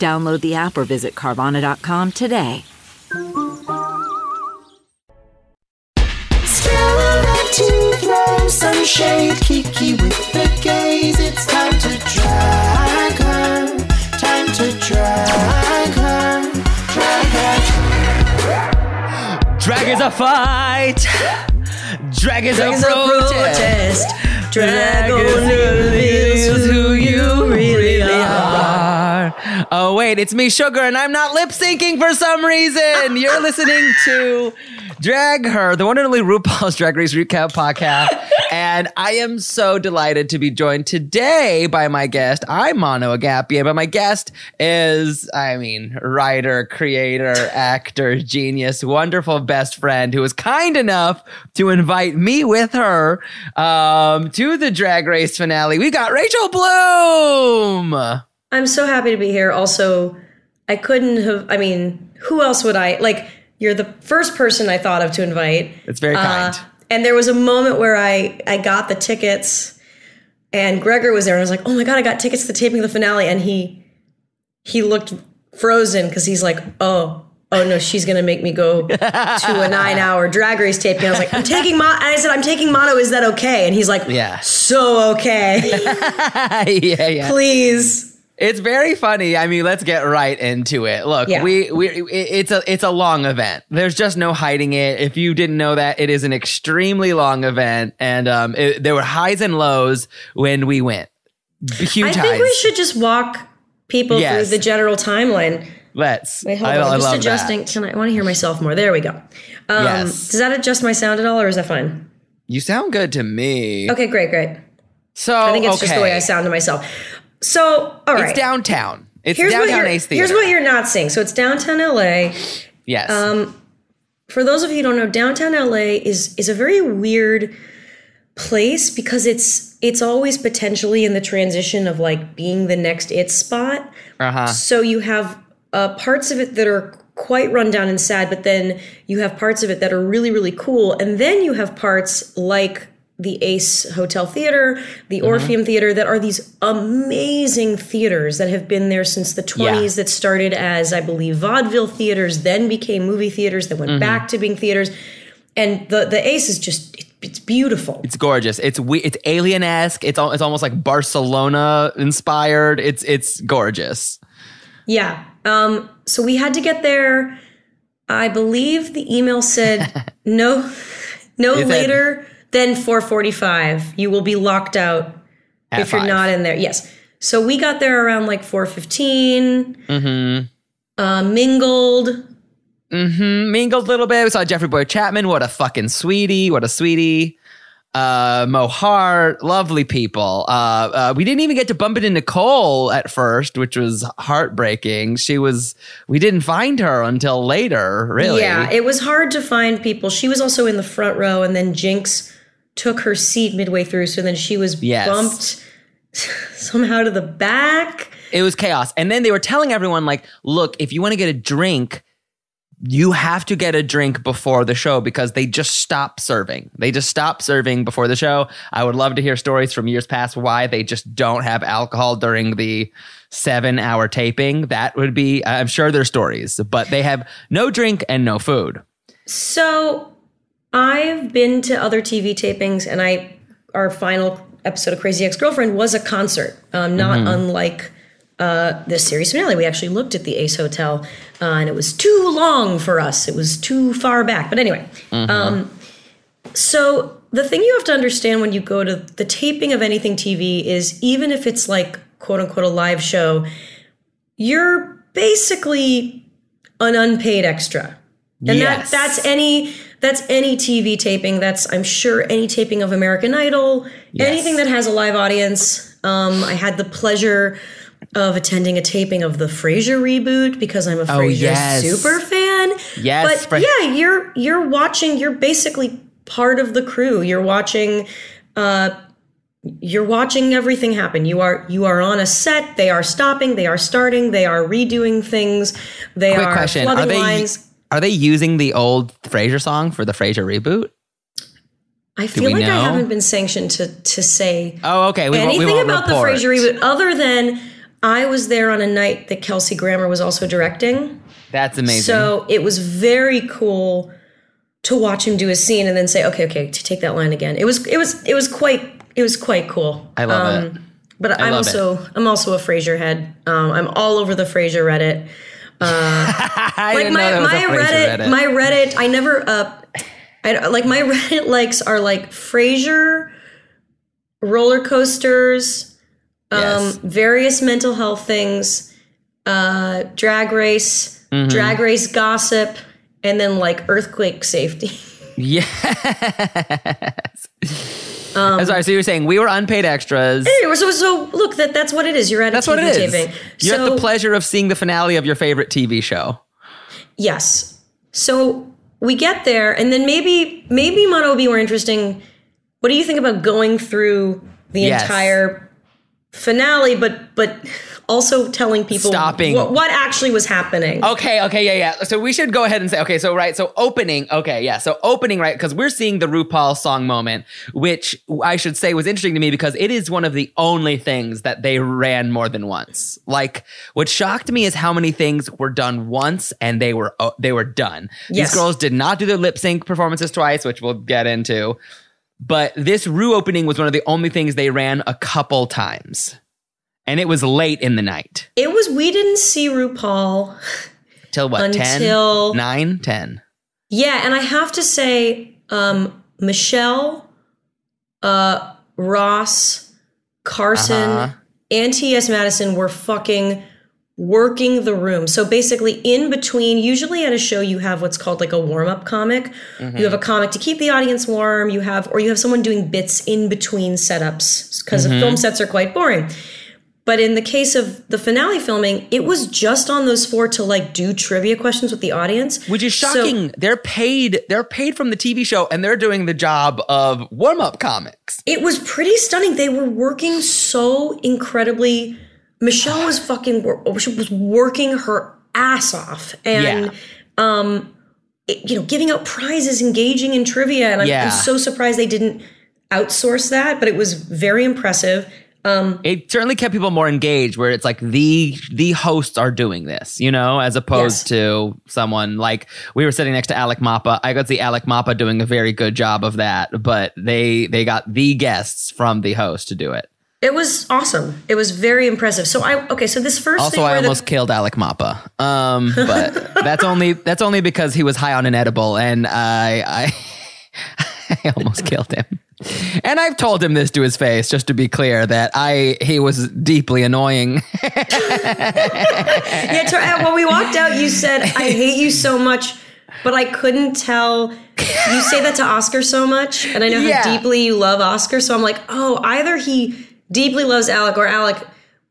Download the app or visit Carvana.com today. to throw some shade. Kiki with the gaze. It's time to drag her. Time to drag her. Drag her. Drag is a fight. Drag is a protest. Drag only reveals who you really are. Oh wait, it's me, Sugar, and I'm not lip syncing for some reason. You're listening to Drag Her, the one and only RuPaul's Drag Race Recap podcast. and I am so delighted to be joined today by my guest. I'm Mano Agapion, but my guest is, I mean, writer, creator, actor, genius, wonderful best friend who was kind enough to invite me with her um, to the Drag Race finale. We got Rachel Bloom. I'm so happy to be here. Also, I couldn't have, I mean, who else would I like? You're the first person I thought of to invite. It's very kind. Uh, and there was a moment where I I got the tickets, and Gregor was there, and I was like, "Oh my god, I got tickets to the taping of the finale!" And he he looked frozen because he's like, "Oh." Oh no, she's gonna make me go to a nine-hour drag race taping. I was like, I'm taking Mano. I said, I'm taking Mano. Is that okay? And he's like, Yeah. so okay. yeah, yeah. Please. It's very funny. I mean, let's get right into it. Look, Yeah. we we it's a it's a long event. There's just no hiding it. If you didn't know that, it is an extremely long event, and um, it, there were highs and lows when we went. Huge I highs. think we should just walk people Yes. through the general timeline. Let's. Wait, hold I, on. I I'm just love adjusting. that. Can I, I want to hear myself more? There we go. Um, Yes. Does that adjust my sound at all, or is that fine? You sound good to me. Okay, great, great. So I think it's okay. just the way I sound to myself. So, all right. It's downtown. It's here's downtown Ace Theater. Here's what you're not seeing. So it's downtown LA. yes. Um, for those of you who don't know, downtown LA is is a very weird place because it's it's always potentially in the transition of like being the next it spot. uh huh. So you have uh, parts of it that are quite run down and sad, but then you have parts of it that are really, really cool. And then you have parts like the Ace Hotel Theater, the Orpheum Theater, that are these amazing theaters that have been there since the 20s, that started as, I believe, vaudeville theaters, then became movie theaters, that went back to being theaters. And the, the Ace is just, it, it's beautiful. It's gorgeous. It's we. It's alien esque. It's al- it's almost like Barcelona inspired. It's it's gorgeous. Yeah. Um, so we had to get there. I believe the email said no no said- than 445. You will be locked out At if you're not in there. Yes. So we got there around like 415. Mm-hmm. Uh, mingled. Mm-hmm. Mingled a little bit. We saw Jeffrey Bowyer-Chapman. What a fucking sweetie. What a sweetie. Uh, Mo Heart, lovely people. Uh, uh, we didn't even get to bump into Nicole at first, which was heartbreaking. She was, we didn't find her until later, really. Yeah, it was hard to find people. She was also in the front row, and then Jinkx took her seat midway through. So then she was Yes. bumped somehow to the back. it was chaos. And then they were telling everyone, like, look, if you want to get a drink, you have to get a drink before the show because they just stop serving. They just stop serving before the show. I would love to hear stories from years past why they just don't have alcohol during the seven hour taping. That would be, I'm sure there's stories, but they have no drink and no food. So I've been to other TV tapings, and I our final episode of Crazy Ex Girlfriend was a concert, um, not unlike uh, this series finale. We actually looked at the Ace Hotel, uh, and it was too long for us. It was too far back. But anyway, um, so the thing you have to understand when you go to the taping of anything TV is even if it's like quote unquote a live show, you're basically an unpaid extra. And Yes. that that's any that's any TV taping. That's I'm sure any taping of American Idol, Yes. anything that has a live audience. Um, I had the pleasure of attending a taping of the Frasier reboot because I'm a Frasier Oh, yes. super fan. Yes, but yeah, you're you're watching. You're basically part of the crew. You're watching. Uh, you're watching everything happen. You are you are on a set. They are stopping. They are starting. They are redoing things. They Quick are question: flooding Are they lines. Are they using the old Frasier song for the Frasier reboot? I feel like I haven't been sanctioned to to say Oh, okay. We won't, anything won't about report. the Frasier reboot other than I was there on a night that Kelsey Grammer was also directing. That's amazing. So it was very cool to watch him do a scene and then say, "Okay, okay, to take that line again." It was it was it was quite it was quite cool. I love it. But I'm love it. also I'm also a Frasier head. Um, I'm all over the Frasier Reddit. I Like my my that was a Reddit, Frasier my Reddit. I never uh, I like my Reddit likes are like Frasier, roller coasters, Yes. um, various mental health things, uh, drag race, Mm-hmm. drag race gossip, and then like earthquake safety. Yes. Um, sorry, so you were saying we were unpaid extras. Anyway, so so look that that's what it is. You're at a That's TV what it is. taping. You so, have the pleasure of seeing the finale of your favorite TV show. Yes. So we get there, and then maybe maybe Mano would be more interesting. What do you think about going through the Yes. entire finale, but but also telling people Stopping. what, what actually was happening? Okay, okay, yeah, yeah. So we should go ahead and say, okay, so right, so opening, okay, yeah, so opening, right, because we're seeing the RuPaul song moment, which I should say was interesting to me because it is one of the only things that they ran more than once. Like, what shocked me is how many things were done once and they were oh, they were done. Yes. These girls did not do their lip sync performances twice, which we'll get into. But this Ru opening was one of the only things they ran a couple times. And it was late in the night. It was we didn't see RuPaul. Till what? Until- 10? 9? 10. Yeah, and I have to say, um, Michelle, uh, Ross, Carson, Uh-huh. and T.S. Madison were fucking working the room. So basically, in between, usually at a show, you have what's called like a warm up comic. Mm-hmm. You have a comic to keep the audience warm. You have, or you have someone doing bits in between setups because the mm-hmm. film sets are quite boring. But in the case of the finale filming, it was just on those four to like do trivia questions with the audience, Which is So- shocking. they're paid. They're paid from the TV show, and they're doing the job of warm up comics. It was pretty stunning. They were working so incredibly. Michelle was fucking she was working her ass off, and um, it- you know, giving out prizes, engaging in trivia, and I'm, Yeah. I'm so surprised they didn't outsource that. But it was very impressive. It certainly kept people more engaged. Where it's like the the hosts are doing this, you know, as opposed Yes. to someone like we were sitting next to Alec Mapa. I got to see Alec Mapa doing a very good job of that, but they they got the guests from the host to do it. It was awesome. It was very impressive. So I okay. So this first Also, thing I where the- almost killed Alec Mapa, um, but that's only that's only because he was high on an edible, and I I, I almost killed him. And I've told him this to his face, just to be clear, that I he was deeply annoying. Yeah, when we walked out, you said, I hate you so much, but I couldn't tell. You say that to Oscar so much, and I know Yeah. how deeply you love Oscar, so I'm like, oh, either he deeply loves Alec or Alec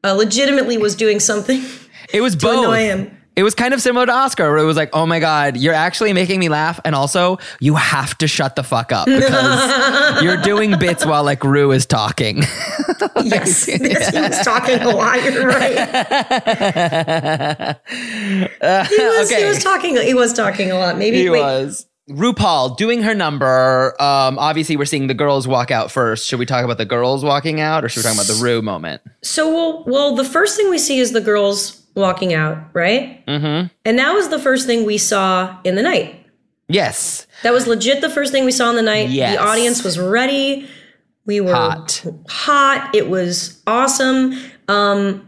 uh, legitimately was doing something. It was both. annoy him. It was kind of similar to Oscar, where it was like, "Oh my god, you're actually making me laugh," and also you have to shut the fuck up because you're doing bits while like Ru is talking. Yes, he was talking a lot. You're right. he, was, he was talking. He was talking a lot. Maybe He wait, was. RuPaul doing her number. Um, obviously, we're seeing the girls walk out first. Should we talk about the girls walking out, or should we talk about the Ru moment? So, well, well, the first thing we see is the girls walking out, right? Mm-hmm. And that was the first thing we saw in the night. Yes, That was legit the first thing we saw in the night. Yes. The audience was ready. We were Hot. hot. It was awesome. Um,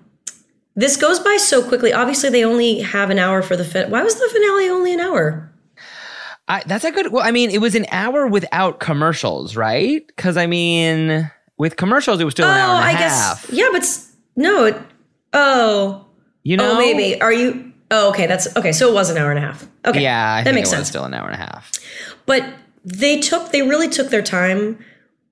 this goes by so quickly. Obviously, they only have an hour for the fin. Why was the finale only an hour? I, that's a good. Well, I mean, it was an hour without commercials, right? Because I mean, with commercials, it was still an hour and a Oh, I half. guess. Yeah, but no. It, oh, you oh, know, oh, maybe. Are you? Oh, okay. That's okay. So it was an hour and a half. Okay. Yeah, I that think makes it was sense. still an hour and a half. But they took they really took their time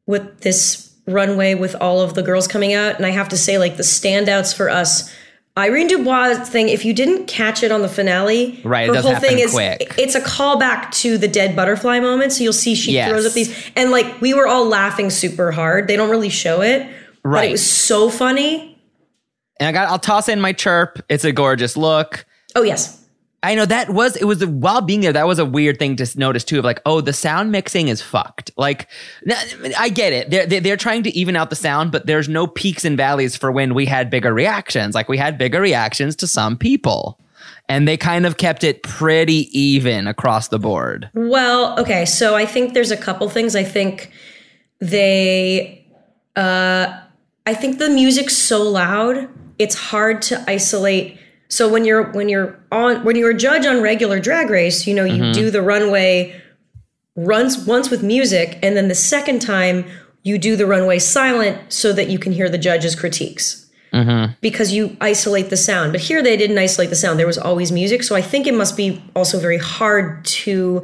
with this runway with all of the girls coming out and I have to say like the standouts for us Irene Dubois thing, if you didn't catch it on the finale, Right, her whole thing is quick. it's a callback to the dead butterfly moment. So you'll see she Yes. throws up these and like we were all laughing super hard. They don't really show it. Right. But it was so funny. And I got I'll toss in my chirp. It's a gorgeous look. Oh yes. I know that was it was while being there that was a weird thing to notice too of like oh the sound mixing is fucked like I get it they're they're trying to even out the sound but there's no peaks and valleys for when we had bigger reactions like we had bigger reactions to some people and they kind of kept it pretty even across the board Well, okay, so I think there's a couple things. I think they uh I think the music's so loud, it's hard to isolate. So when you're when you're on when you're a judge on regular drag race, you know, you mm-hmm. do the runway runs once with music and then the second time you do the runway silent so that you can hear the judge's critiques. Mm-hmm. Because you isolate the sound. But here they didn't isolate the sound. There was always music. So I think it must be also very hard to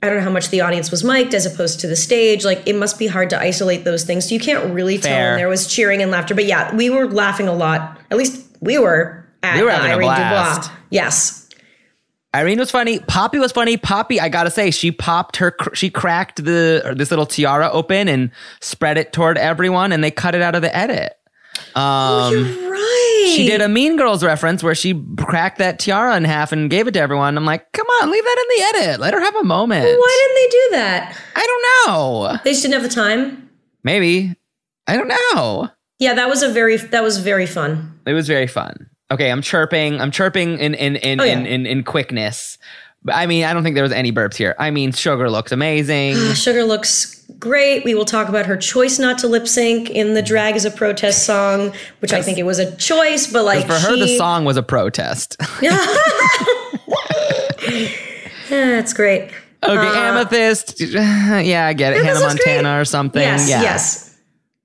I don't know how much the audience was mic'd as opposed to the stage. Like it must be hard to isolate those things. So you can't really tell Fair. when there was cheering and laughter. But yeah, we were laughing a lot. At least we were at We were uh, having a Irene blast. Dubois. Yes. Irene was funny. Poppy was funny. Poppy, I gotta say, she popped her, she cracked the this little tiara open and spread it toward everyone, and they cut it out of the edit. Um, You're right. She did a Mean Girls reference where she cracked that tiara in half and gave it to everyone. I'm like, come on, leave that in the edit. Let her have a moment. Why didn't they do that? I don't know. They just didn't have the time. Maybe. I don't know. Yeah, that was a very that was very fun. It was very fun. Okay, I'm chirping. I'm chirping in in in Oh, yeah. in, in, in quickness. I mean, I don't think there was any burps here. I mean, Sugar looks amazing. Ah, sugar looks great. We will talk about her choice not to lip sync in the drag as a protest song, which I think it was a choice, but like For her, the song was a protest. yeah, That's great. Okay, uh, Amethyst. Yeah, I get it. Hannah looks great. Montana or something. Yes, yeah. yes.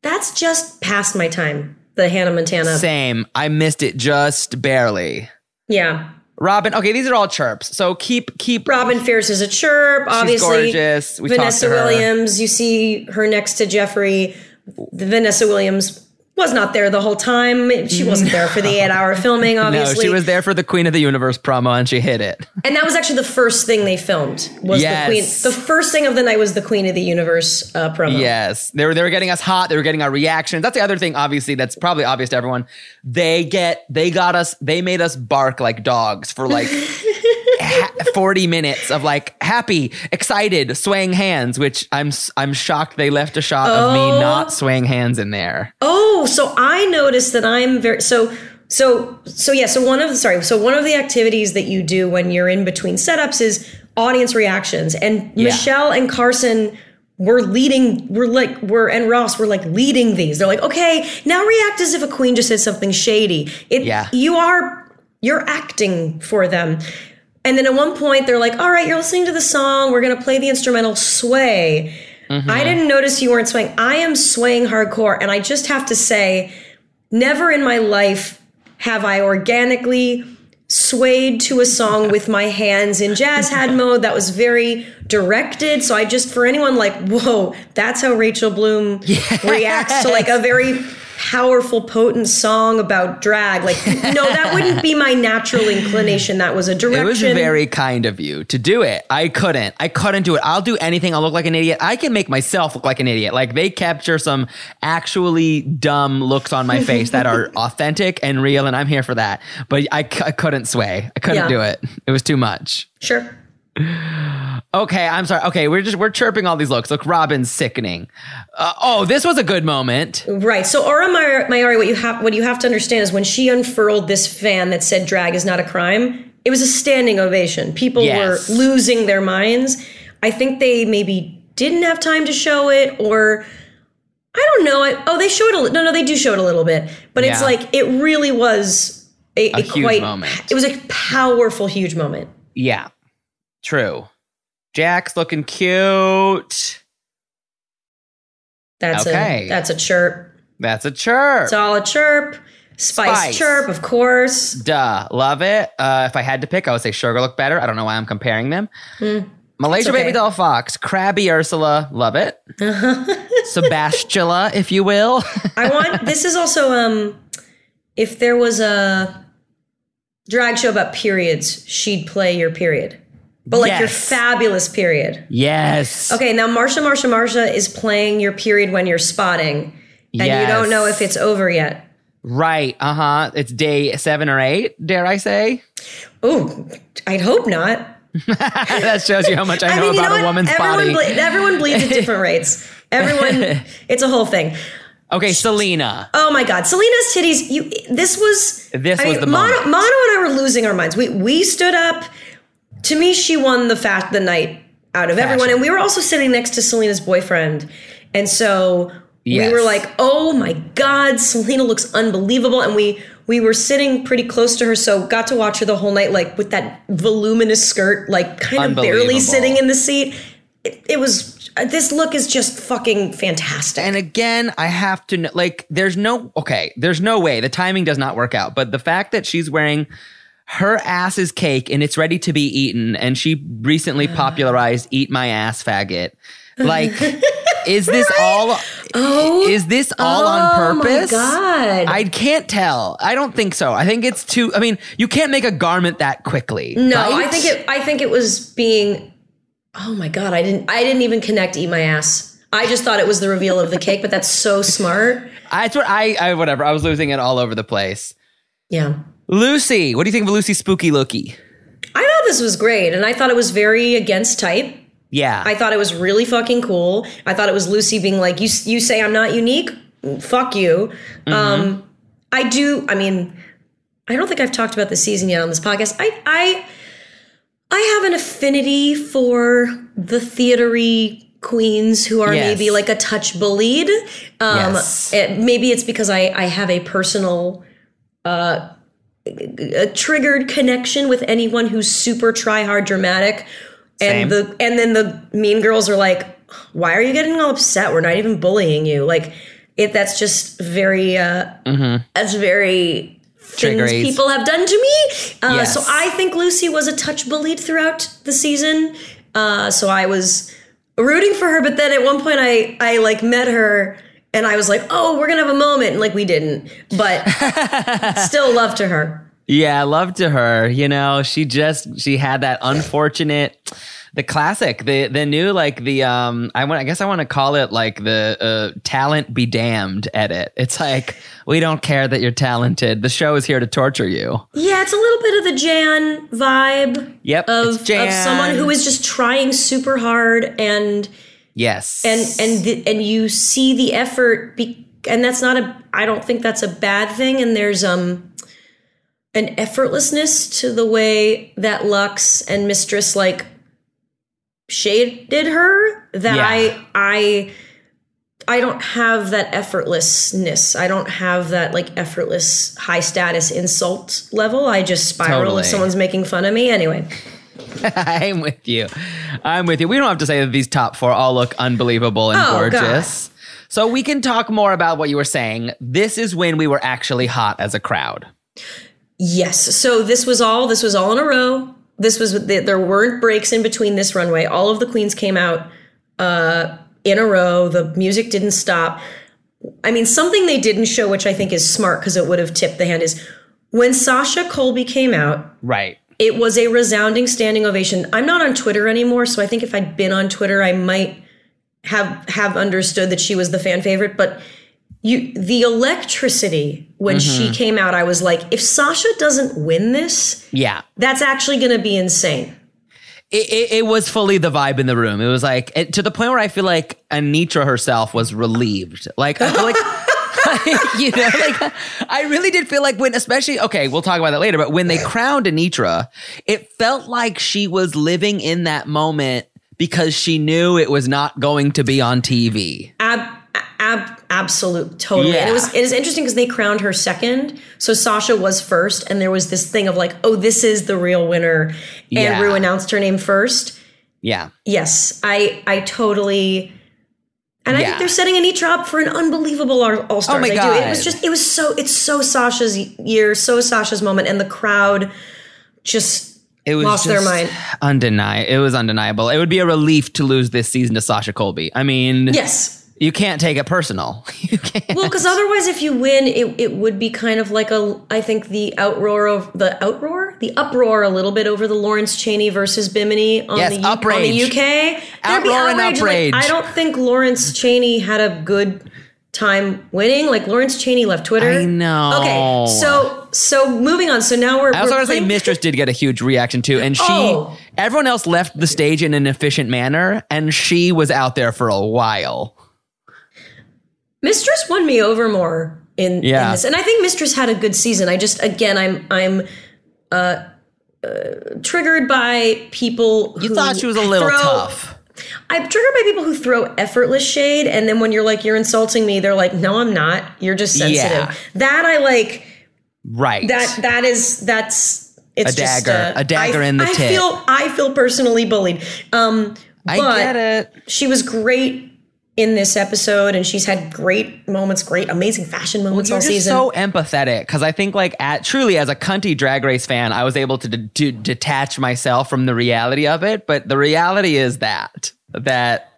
That's just past my time. The Hannah Montana. Same. I missed it just barely. Yeah. Robin. Okay, these are all chirps. So keep keep. Robin Fierce is a chirp. Obviously, gorgeous. We Vanessa to her. Williams. You see her next to Jeffrey. The Vanessa Williams was not there the whole time. She wasn't there for the eight-hour filming. No, Obviously, she was there for the Queen of the Universe promo, and she hit it. and that was actually the first thing they filmed. Was Yes. the Queen? The first thing of the night was the Queen of the Universe uh, promo. Yes, they were they were getting us hot. They were getting our reactions. That's the other thing. Obviously, that's probably obvious to everyone. They get they got us. They made us bark like dogs for like. ha- 40 minutes of like happy excited swaying hands which i'm i'm shocked they left a shot of me Oh. not swaying hands in there Oh, so I noticed that I'm very so so so yeah, so one of the sorry, so one of the activities that you do when you're in between setups is audience reactions. And Yeah. Michelle and Carson were leading, we're like, we're and Ross were like leading these. They're like, okay, now react as if a queen just said something shady. It Yeah. you are you're acting for them. And then at one point they're like, all right, you're listening to the song, we're gonna play the instrumental sway. I mm-hmm. didn't notice you weren't swaying. I am swaying hardcore, and I just have to say, never in my life have I organically swayed to a song with my hands in jazz hand mode. That was very directed. So I just, for anyone like, whoa, that's how Rachel Bloom reacts to like a very powerful, potent song about drag. Like, no, that wouldn't be my natural inclination. That was a direction. It was very kind of you to do it. I couldn't. I couldn't do it. I'll do anything. I'll look like an idiot. I can make myself look like an idiot. Like they capture some actually dumb looks on my face that are authentic and real, and I'm here for that. But I, c- I couldn't sway. I couldn't Yeah. do it. It was too much. Sure. Okay, I'm sorry. Okay, we're just we're chirping all these looks. Look, Robin's sickening. Uh, oh, this was a good moment. Right. So Aura Mayari, what you have what you have to understand is when she unfurled this fan that said drag is not a crime, it was a standing ovation. People Yes. were losing their minds. I think they maybe didn't have time to show it or I don't know. I, oh, they showed it a no, no, they do show it a little bit, but it's Yeah. like it really was a, A a huge quite. moment. It was a powerful, huge moment. Yeah, true. Jax looking cute. That's Okay. a that's a chirp. That's a chirp. It's all a chirp. Spice, Spice. chirp, of course. Duh, love it. Uh, if I had to pick, I would say Sugar look better. I don't know why I'm comparing them. Malaysia Hmm. okay. Babydoll Foxx, Crabby Ursula, love it. Sebastula, if you will. I want this is also um if there was a drag show about periods, she'd play your period. But like your fabulous period. Yes. Okay, now Marcia, Marcia, Marcia is playing your period when you're spotting, and you don't know if it's over yet. Right. Uh huh. It's day seven or eight, dare I say? Oh, I'd hope not. that shows you how much I know you about know a woman's everyone body. ble- everyone bleeds at different rates. Everyone, it's a whole thing. okay, Salina. Oh my God, Salina EsTitties. You. This was. This I was mean, the Mano, moment. Mano and I were losing our minds. We we stood up. To me, she won the fat the night out of everyone, and we were also sitting next to Salina's boyfriend, and so Yes. we were like, "Oh my God, Salina looks unbelievable," and we. We were sitting pretty close to her, so got to watch her the whole night, like with that voluminous skirt, like kind of barely sitting in the seat. It, it was uh, this look is just fucking fantastic. And again, I have to know, like, there's no, okay, there's no way. The timing does not work out. But the fact that she's wearing her ass is cake and it's ready to be eaten, and she recently uh. popularized "Eat My Ass, Faggot." Like, is this all? Oh, is this all on Oh my purpose? God. I can't tell. I don't think so. I think it's too. I mean, you can't make a garment that quickly. No, right? I think it. I think it was being. Oh my god! I didn't. I didn't even connect. Eat my ass. I just thought it was the reveal of the cake, but that's so smart. That's what I. I whatever. I was losing it all over the place. Yeah, Loosey, what do you think of Loosey Spooky Looky? I thought this was great, and I thought it was very against type. Yeah, I thought it was really fucking cool. I thought it was Loosey being like, "You, you say I'm not unique? Fuck you." Um, I do. I mean, I don't think I've talked about this season yet on this podcast. I, I, I have an affinity for the theatery queens who are Yes. maybe like a touch bullied. Um, Yes. it- maybe it's because I, I have a personal uh, a triggered connection with anyone who's super try hard dramatic Same. and the and then the mean girls are like why are you getting all upset we're not even bullying you like it that's just very uh that's very things Triggeries. people have done to me uh, Yes. so i think Loosey was a touch bullied throughout the season uh, so i was rooting for her but then at one point i i like met her and i was like oh we're gonna have a moment and like we didn't but still love to her yeah, love to her. You know, she just she had that unfortunate, the classic, the the new like the um. I want. I guess I want to call it like the uh, talent be damned edit. It's like we don't care that you're talented. The show is here to torture you. Yeah, it's a little bit of the Jan vibe. Yep, Of, Jan. of someone who is just trying super hard and Yes, and and the, and you see the effort be, and that's not a I don't think that's a bad thing and there's um an effortlessness to the way that Luxx and Mistress like shaded her that Yeah. I I I don't have that effortlessness. I don't have that like effortless high status insult level. I just spiral Totally. if someone's making fun of me. Anyway, I'm with you. I'm with you. We don't have to say that these top four all look unbelievable and Oh, gorgeous. So we can talk more about what you were saying. This is when we were actually hot as a crowd. Yes. So this was all this was all in a row. This was there weren't breaks in between this runway. All of the queens came out uh, in a row. The music didn't stop. I mean, something they didn't show, which I think is smart because it would have tipped the hand, is when Sasha Colby came out. Right. It was a resounding standing ovation. I'm not on Twitter anymore, so I think if I'd been on Twitter, I might have have understood that she was the fan favorite. But you, the electricity when she mm-hmm. came out, I was like, if Sasha doesn't win this, Yeah. that's actually going to be insane. It, it, it was fully the vibe in the room. It was like it, to the point where I feel like Anetra herself was relieved. Like I feel like. you know, like I really did feel like when, especially, okay, we'll talk about that later, but when they crowned Anetra, it felt like she was living in that moment because she knew it was not going to be on TV. Ab, ab, absolute, totally. And Yeah. it was it is interesting because they crowned her second, so Sasha was first, and there was this thing of like, oh, this is the real winner, and Yeah. Ru announced her name first. Yeah. Yes, I I totally. And I think they're setting Anetra up for an unbelievable All Stars. Oh my I do. It was just, it was so, it's so Sasha's year, so Sasha's moment, and the crowd just It was lost their mind. Undeniable. It was undeniable. It would be a relief to lose this season to Sasha Colby. I mean, Yes, you can't take it personal. You can't. Well, because otherwise, if you win, it, it would be kind of like a. I think the outroar of the outroar, the uproar a little bit over the Lawrence Chaney versus Bimini on, Yes, the, on the. UK. Outroar and outrage. Like. I don't think Lawrence Chaney had a good time winning. Like Lawrence Chaney left Twitter. I know. Okay, so so moving on. So now we're. I was we're to say Mistress did get a huge reaction too, and she, Oh. everyone else left the stage in an efficient manner, and she was out there for a while. Mistress won me over more in, in this, and I think Mistress had a good season. I just again, I'm I'm uh, uh, triggered by people. You who thought she was a little throw- tough, I'm triggered by people who throw effortless shade, and then when you're like you're insulting me, they're like, "No, I'm not. You're just sensitive." Yeah. That I like. right? That that is that's it's A just, dagger. uh, A dagger I, in the I tit. feel I feel personally bullied. Um, I get it. she was great in this episode, and she's had great moments, great amazing fashion moments You're all just season. so empathetic because I think, like, at truly as a cunty drag race fan, I was able to, d- to detach myself from the reality of it. But the reality is that that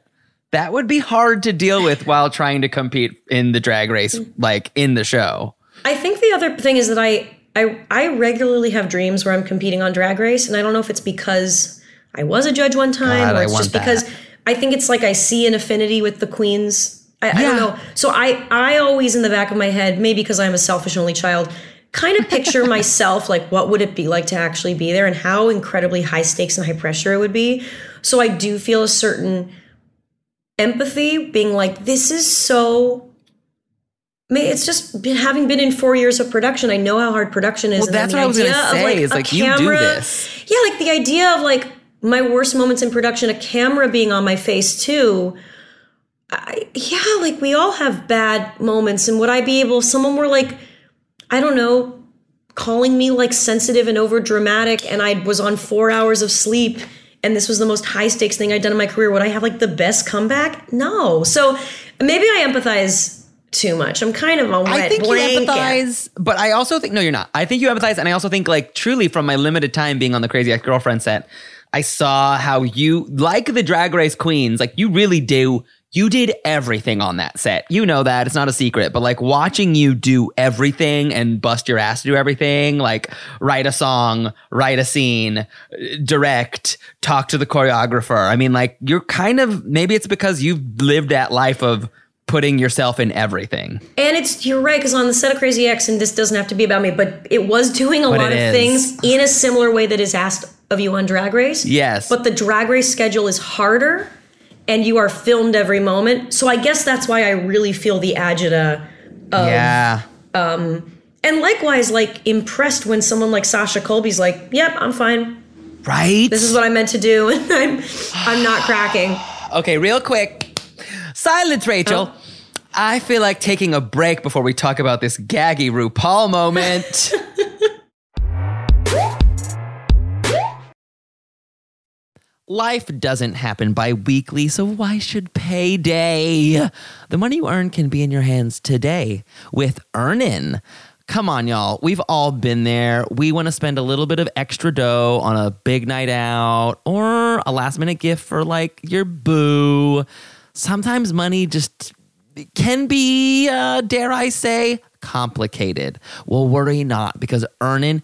that would be hard to deal with while trying to compete in the drag race, like in the show. I think the other thing is that I, I I regularly have dreams where I'm competing on Drag Race, and I don't know if it's because I was a judge one time, God, or I it's just want because that. I think it's like I see an affinity with the queens. I, I don't know. So I I always in the back of my head, maybe because I'm a selfish only child, kind of picture myself like what would it be like to actually be there, and how incredibly high stakes and high pressure it would be. So I do feel a certain empathy, being like, this is so it's just been, having been in four years of production. I know how hard production is. Well, and that's the what I was idea of, say, is, a like, you do this. Yeah, like the idea of like my worst moments in production, a camera being on my face too. I, yeah, like we all have bad moments, and would I be able? If someone were like, I don't know, calling me like sensitive and over dramatic, and I was on four hours of sleep. And this was the most high stakes thing I'd done in my career. Would I have like the best comeback? No. So maybe I empathize too much. I'm kind of a wet I think you empathize, but I also think no, you're not. I think you empathize, and I also think like truly from my limited time being on the Crazy Ex Girlfriend set, I saw how you like the Drag Race queens, like you really do. You did everything on that set. You know that it's not a secret, but like watching you do everything and bust your ass to do everything, like write a song, write a scene, direct, talk to the choreographer. I mean, like you're kind of maybe it's because you've lived that life of putting yourself in everything. And it's you're right because on the set of Crazy Ex, and this doesn't have to be about me, but it was doing a But lot of is. things in a similar way that is asked of you on Drag Race. Yes. But the Drag Race schedule is harder, and you are filmed every moment. So I guess that's why I really feel the agita. yeah. Um, and likewise, like impressed when someone like Sasha Colby's like, "Yep, I'm fine. Right? This is what I meant to do, and I'm I'm not cracking." okay, real quick. Silence, Rachel. Oh. I feel like taking a break before we talk about this gaggy RuPaul moment. Life doesn't happen bi weekly, so why should payday? The money you earn can be in your hands today with Earnin. Come on, y'all. We've all been there. We want to spend a little bit of extra dough on a big night out or a last minute gift for like your boo. Sometimes money just can be, uh, dare I say, complicated. Well, worry not because Earnin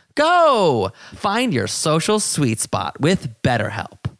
Go! Find your social sweet spot with BetterHelp.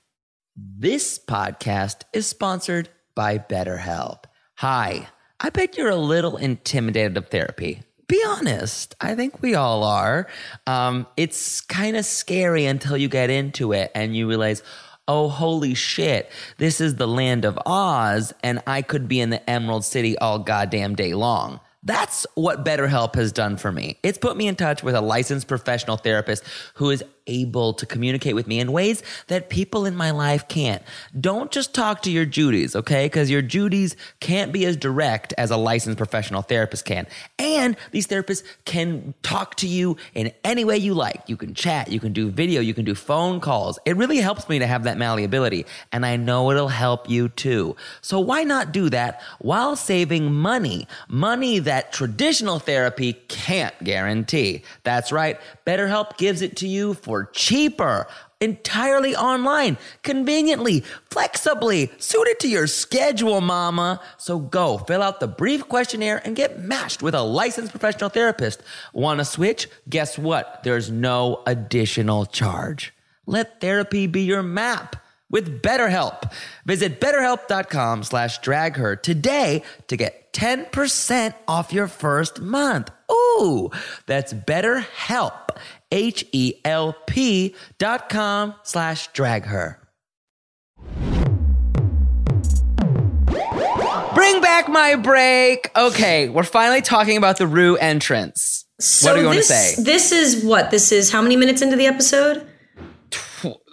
This podcast is sponsored by BetterHelp. Hi, I bet you're a little intimidated of therapy. Be honest, I think we all are. Um, it's kind of scary until you get into it and you realize, oh, holy shit, this is the land of Oz, and I could be in the Emerald City all goddamn day long. That's what BetterHelp has done for me. It's put me in touch with a licensed professional therapist who is able to communicate with me in ways that people in my life can't. Don't just talk to your Judies, okay? Because your Judies can't be as direct as a licensed professional therapist can. And these therapists can talk to you in any way you like. You can chat, you can do video, you can do phone calls. It really helps me to have that malleability, and I know it'll help you too. So why not do that while saving money? Money that traditional therapy can't guarantee. That's right. BetterHelp gives it to you for cheaper, entirely online, conveniently, flexibly, suited to your schedule, mama. So go fill out the brief questionnaire and get matched with a licensed professional therapist. Want to switch? Guess what? There's no additional charge. Let therapy be your map with BetterHelp. Visit betterhelp.com slash dragher today to get 10% off your first month. Ooh, that's BetterHelp, H-E-L-P dot com slash drag her. Bring back my break. Okay, we're finally talking about the Ru entrance. So what do you want to this, say? This is what? This is how many minutes into the episode?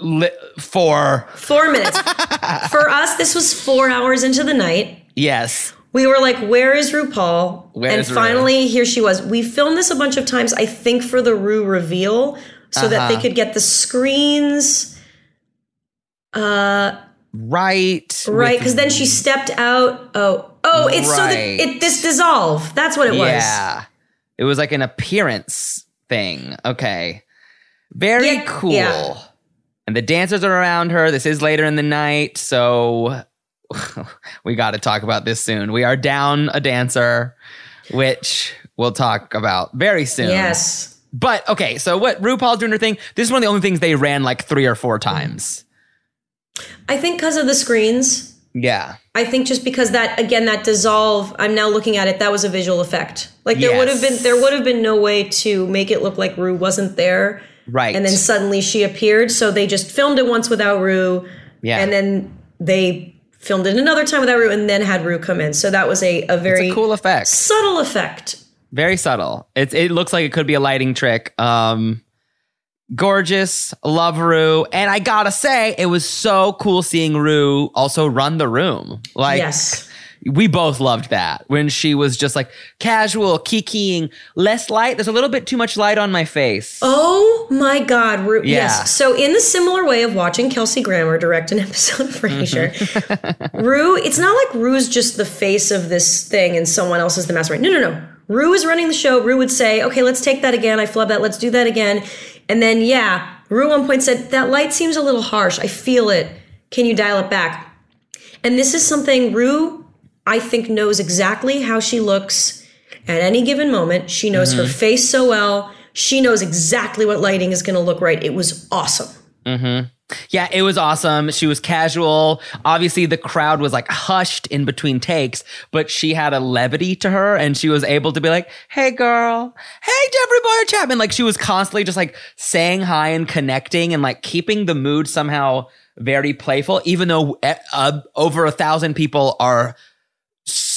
Li- for Four minutes. For us, this was four hours into the night. yes. We were like, where is RuPaul? Where and is finally, here she was. We filmed this a bunch of times, I think, for the Ru reveal so that they Uh-huh. could get the screens Right. right. Because then she stepped out. Oh, oh, it's so that it this dissolve. That's what it was. Yeah. It was like an appearance thing. Okay. Very Yeah, cool. yeah. And the dancers are around her. This is later in the night, so we got to talk about this soon. We are down a dancer, which we'll talk about very soon. Yes. But okay, so what RuPaul's doing her thing. This is one of the only things they ran like three or four times. I think because of the screens. Yeah. I think just because that again that dissolve, I'm now looking at it. That was a visual effect. Like there would have been there would have been no way to make it look like Ru wasn't there. Right. And then suddenly she appeared. So they just filmed it once without Ru. Yeah. And then they filmed it another time without Ru and then had Ru come in. So that was a, a very a cool effect. subtle effect. Very subtle. It it looks like it could be a lighting trick. Um gorgeous, love Ru. And I gotta say, it was so cool seeing Ru also run the room. Like yes. We both loved that when she was just like casual, kikiing, less light. There's a little bit too much light on my face. Oh my God, Ru- Yeah. Yes. So, in the similar way of watching Kelsey Grammer direct an episode of Frasier, Mm-hmm. Ru, it's not like Ru's just the face of this thing and someone else is the mastermind. No, no, no. Ru is running the show. Ru would say, okay, let's take that again. I flub that. Let's do that again. And then, yeah, Ru one point said, that light seems a little harsh. I feel it. Can you dial it back? And this is something Ru, I think, knows exactly how she looks at any given moment. She knows her face so well. She knows exactly what lighting is going to look right. It was awesome. Yeah, it was awesome. She was casual. Obviously, the crowd was like hushed in between takes, but she had a levity to her and she was able to be like, hey, girl. Hey, Jeffrey Bowyer-Chapman. Like, she was constantly just like saying hi and connecting and like keeping the mood somehow very playful, even though eh, uh, over a thousand people are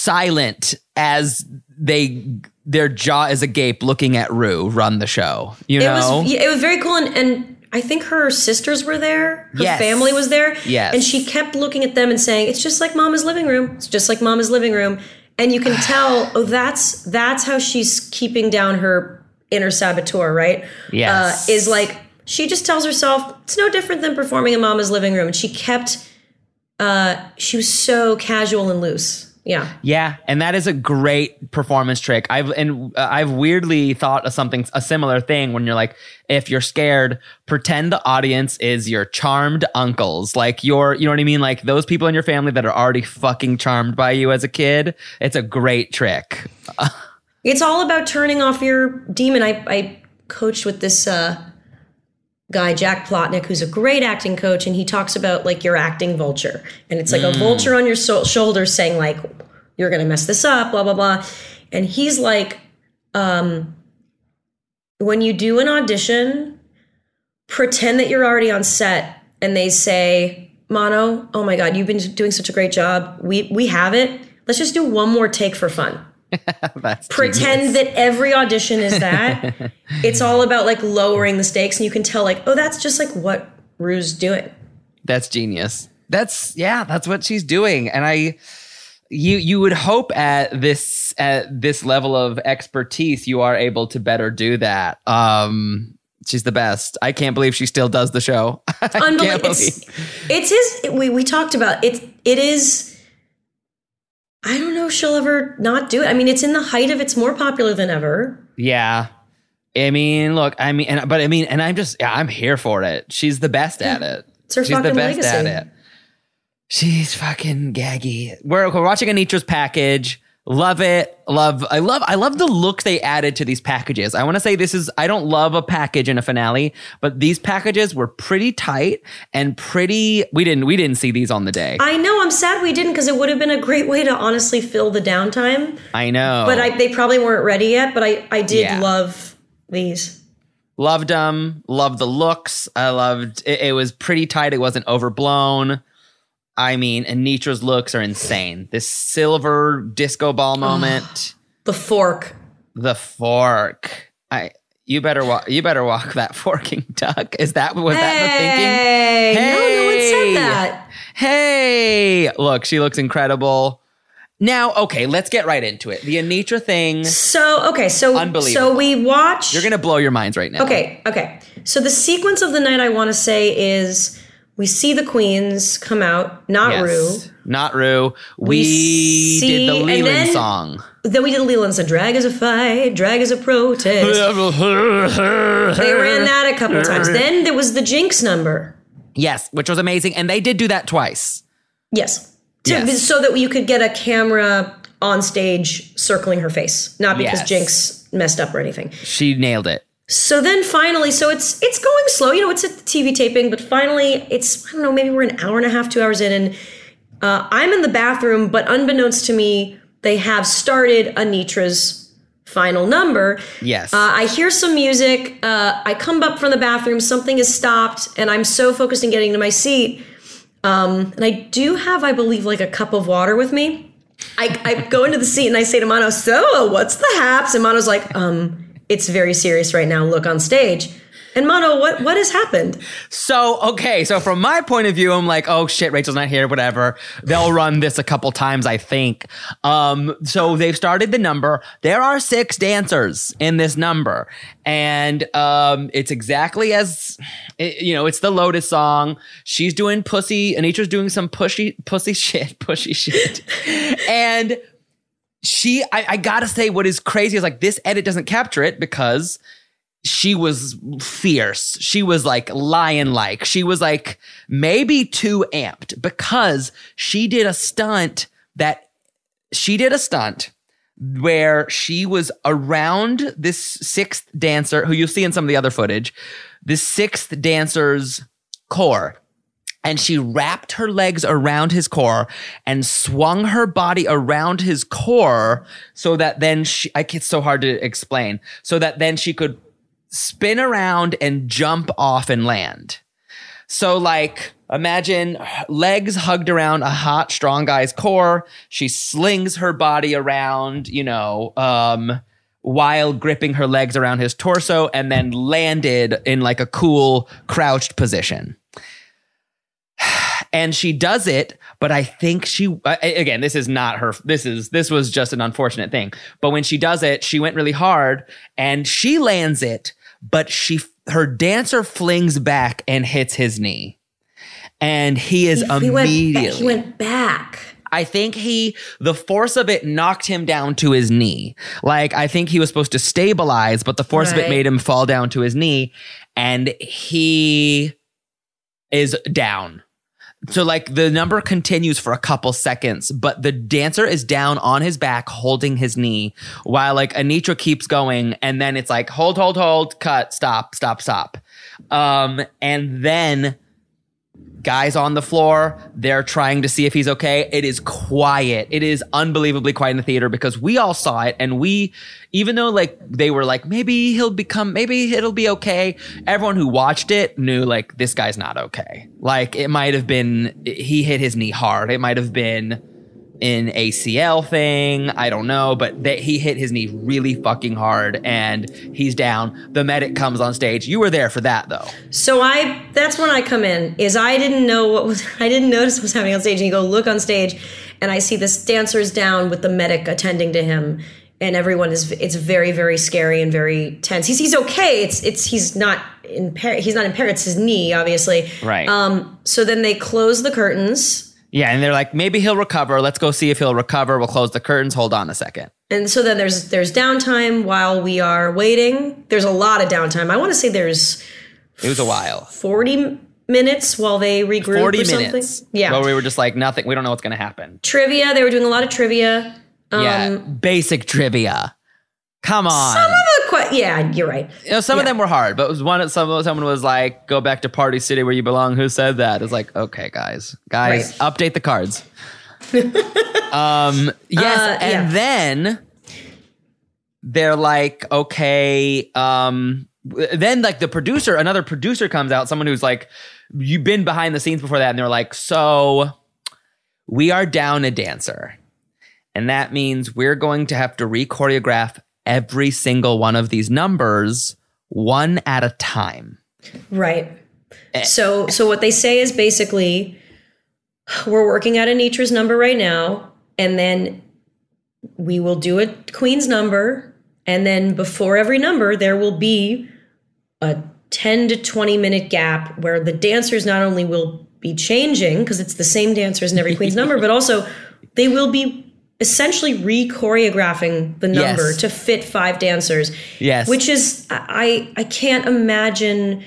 silent as they their jaw is agape looking at Ru run the show. You It know? was yeah, it was very cool and, and I think her sisters were there. Her Yes. family was there. Yes. And she kept looking at them and saying, It's just like mama's living room. It's just like mama's living room. And you can tell, oh, that's that's how she's keeping down her inner saboteur, right? Yes. Uh, is like she just tells herself it's no different than performing in mama's living room. And she kept uh she was so casual and loose. Yeah. Yeah, and that is a great performance trick. I've and uh, I've weirdly thought of something a similar thing when you're like, if you're scared, pretend the audience is your charmed uncles, like your, you know what I mean, like those people in your family that are already fucking charmed by you as a kid. It's a great trick. It's all about turning off your demon. I, I coached with this uh, guy, Jack Plotnick, who's a great acting coach, and he talks about like your acting vulture. And it's like a vulture on your so- shoulder saying, like, you're going to mess this up, blah, blah, blah. And he's like, um, when you do an audition, pretend that you're already on set and they say, Mano, oh my God, you've been doing such a great job. We, we have it. Let's just do one more take for fun pretend that every audition is that. it's all about like lowering the stakes, and you can tell like, oh, that's just like what Ru's doing. That's genius. That's yeah, that's what she's doing. And I you you would hope at this at this level of expertise you are able to better do that. Um she's the best. I can't believe she still does the show. Unbelievable. It's, it's his. We we talked about it. It is. I don't know if she'll ever not do it. I mean, it's in the height of it's more popular than ever. Yeah. I mean, look, I mean, and, but I mean, and I'm just, yeah, I'm here for it. She's the best at it. It's her She's the fucking best legacy. at it. She's fucking gaggy. We're, we're watching Anetra's package. Love it. Love. I love. I love the look they added to these packages. I want to say this is. I don't love a package in a finale, but these packages were pretty tight and pretty. We didn't. We didn't see these on the day. I know. I'm sad we didn't because it would have been a great way to honestly fill the downtime. I know. But I, they probably weren't ready yet. But I I did Yeah. love these. loved them. Loved the looks. I loved. It, it was pretty tight. It wasn't overblown. I mean, Anetra's looks are insane. This silver disco ball moment. The fork. the fork. I you better walk you better walk that forking duck. Is that was that Hey, the thinking? no, no one Hey. said that. Hey, look, she looks incredible. Now, okay, let's get right into it. The Anetra thing, So okay, so Unbelievable. so we watch. you're gonna blow your minds right now. Okay, okay. So the sequence of the night I want to say is we see the queens come out, not Yes. Ru. Not Ru. We, see- did the and Leland then- song. Then we did Leland said drag is a fight, drag is a protest. they ran that a couple times. Then there was the Jinkx number. yes, which was amazing. And they did do that twice. Yes. To- Yes. So that you could get a camera on stage circling her face, not because Yes. Jinkx messed up or anything. She nailed it. So then finally, so it's it's going slow. You know, it's a TV taping, but finally, it's I don't know, maybe we're an hour and a half, two hours in, and uh, I'm in the bathroom. But unbeknownst to me, they have started Anetra's final number. Yes. Uh, I hear some music. Uh, I come up from the bathroom. Something is stopped, and I'm so focused on getting to my seat. Um, and I do have, I believe, like a cup of water with me. I, I go into the seat and I say to Mano, "So, what's the haps?" And Mano's like, "Um, it's very serious right now. Look on stage." And Mano, what what has happened? So, okay, so from my point of view, I'm like, oh shit, Rachel's not here, whatever. They'll run this a couple times, I think. Um, so they've started the number. There are six dancers in this number. And um, it's exactly as you know, it's the Lotus song. She's doing pussy, Anetra's doing some pushy pussy shit, pushy shit. and she I, I gotta say what is crazy is like this edit doesn't capture it because she was fierce. She was like lion like. She was like maybe too amped because she did a stunt that she did a stunt where she was around this sixth dancer who you'll see in some of the other footage, this sixth dancer's core. And she wrapped her legs around his core and swung her body around his core so that then she, I, it's so hard to explain, so that then she could spin around and jump off and land. So, like, imagine legs hugged around a hot, strong guy's core. She slings her body around, you know, um, while gripping her legs around his torso and then landed in like a cool crouched position. And she does it, but I think she, uh, again, this is not her, this is, this was just an unfortunate thing. But when she does it, she went really hard and she lands it, but she, her dancer flings back and hits his knee. And he is He went, immediately. ba- he went back. I think he, the force of it knocked him down to his knee. Like, I think he was supposed to stabilize, but the force of it made him fall down to his knee and he is down. So, like, the number continues for a couple seconds, but the dancer is down on his back holding his knee while, like, Anetra keeps going. And then it's like, hold, hold, hold, cut, stop, stop, stop. Um, and then guys on the floor. They're trying to see if he's okay. It is quiet. It is unbelievably quiet in the theater because we all saw it and we, even though like they were like, maybe he'll become, maybe it'll be okay. Everyone who watched it knew like this guy's not okay. Like it might have been, he hit his knee hard. It might have been an ACL thing. I don't know, but that he hit his knee really fucking hard and he's down. The medic comes on stage. You were there for that though. So I that's when I come in is I didn't know what was I didn't notice what was happening on stage and you go look on stage and I see this dancer's down with the medic attending to him and everyone is it's very very scary and very tense. He's he's okay. It's it's he's not impaired he's not impaired it's his knee obviously. Right. Um so then they close the curtains Yeah, and they're like, maybe he'll recover. Let's go see if he'll recover. We'll close the curtains. Hold on a second. and so then there's there's downtime while we are waiting. There's a lot of downtime. I want to say there's It was a while. 40 minutes while they regroup 40 or something. minutes. Yeah. Where we were just like, nothing. We don't know what's going to happen. trivia. They were doing a lot of trivia. yeah. Um, basic trivia. Come on. Some of yeah, you're right. you know, some of them were hard, but it was one. Some someone was like, "Go back to Party City where you belong." Who said that? It's like, okay, guys, guys, update the cards. um. Yes, Uh, and yeah. then they're like, okay. Um. Then like the producer, another producer comes out, someone who's like, you've been behind the scenes before that, and they're like, so we are down a dancer. And that means we're going to have to re choreograph every single one of these numbers one at a time. Right. Eh. So so what they say is basically we're working at Anetra's number right now, and then we will do a queen's number, and then before every number there will be a 10 to 20 minute gap where the dancers not only will be changing because it's the same dancers in every queen's number, but also they will be essentially re-choreographing the number Yes. to fit five dancers. Yes. Which is I I can't imagine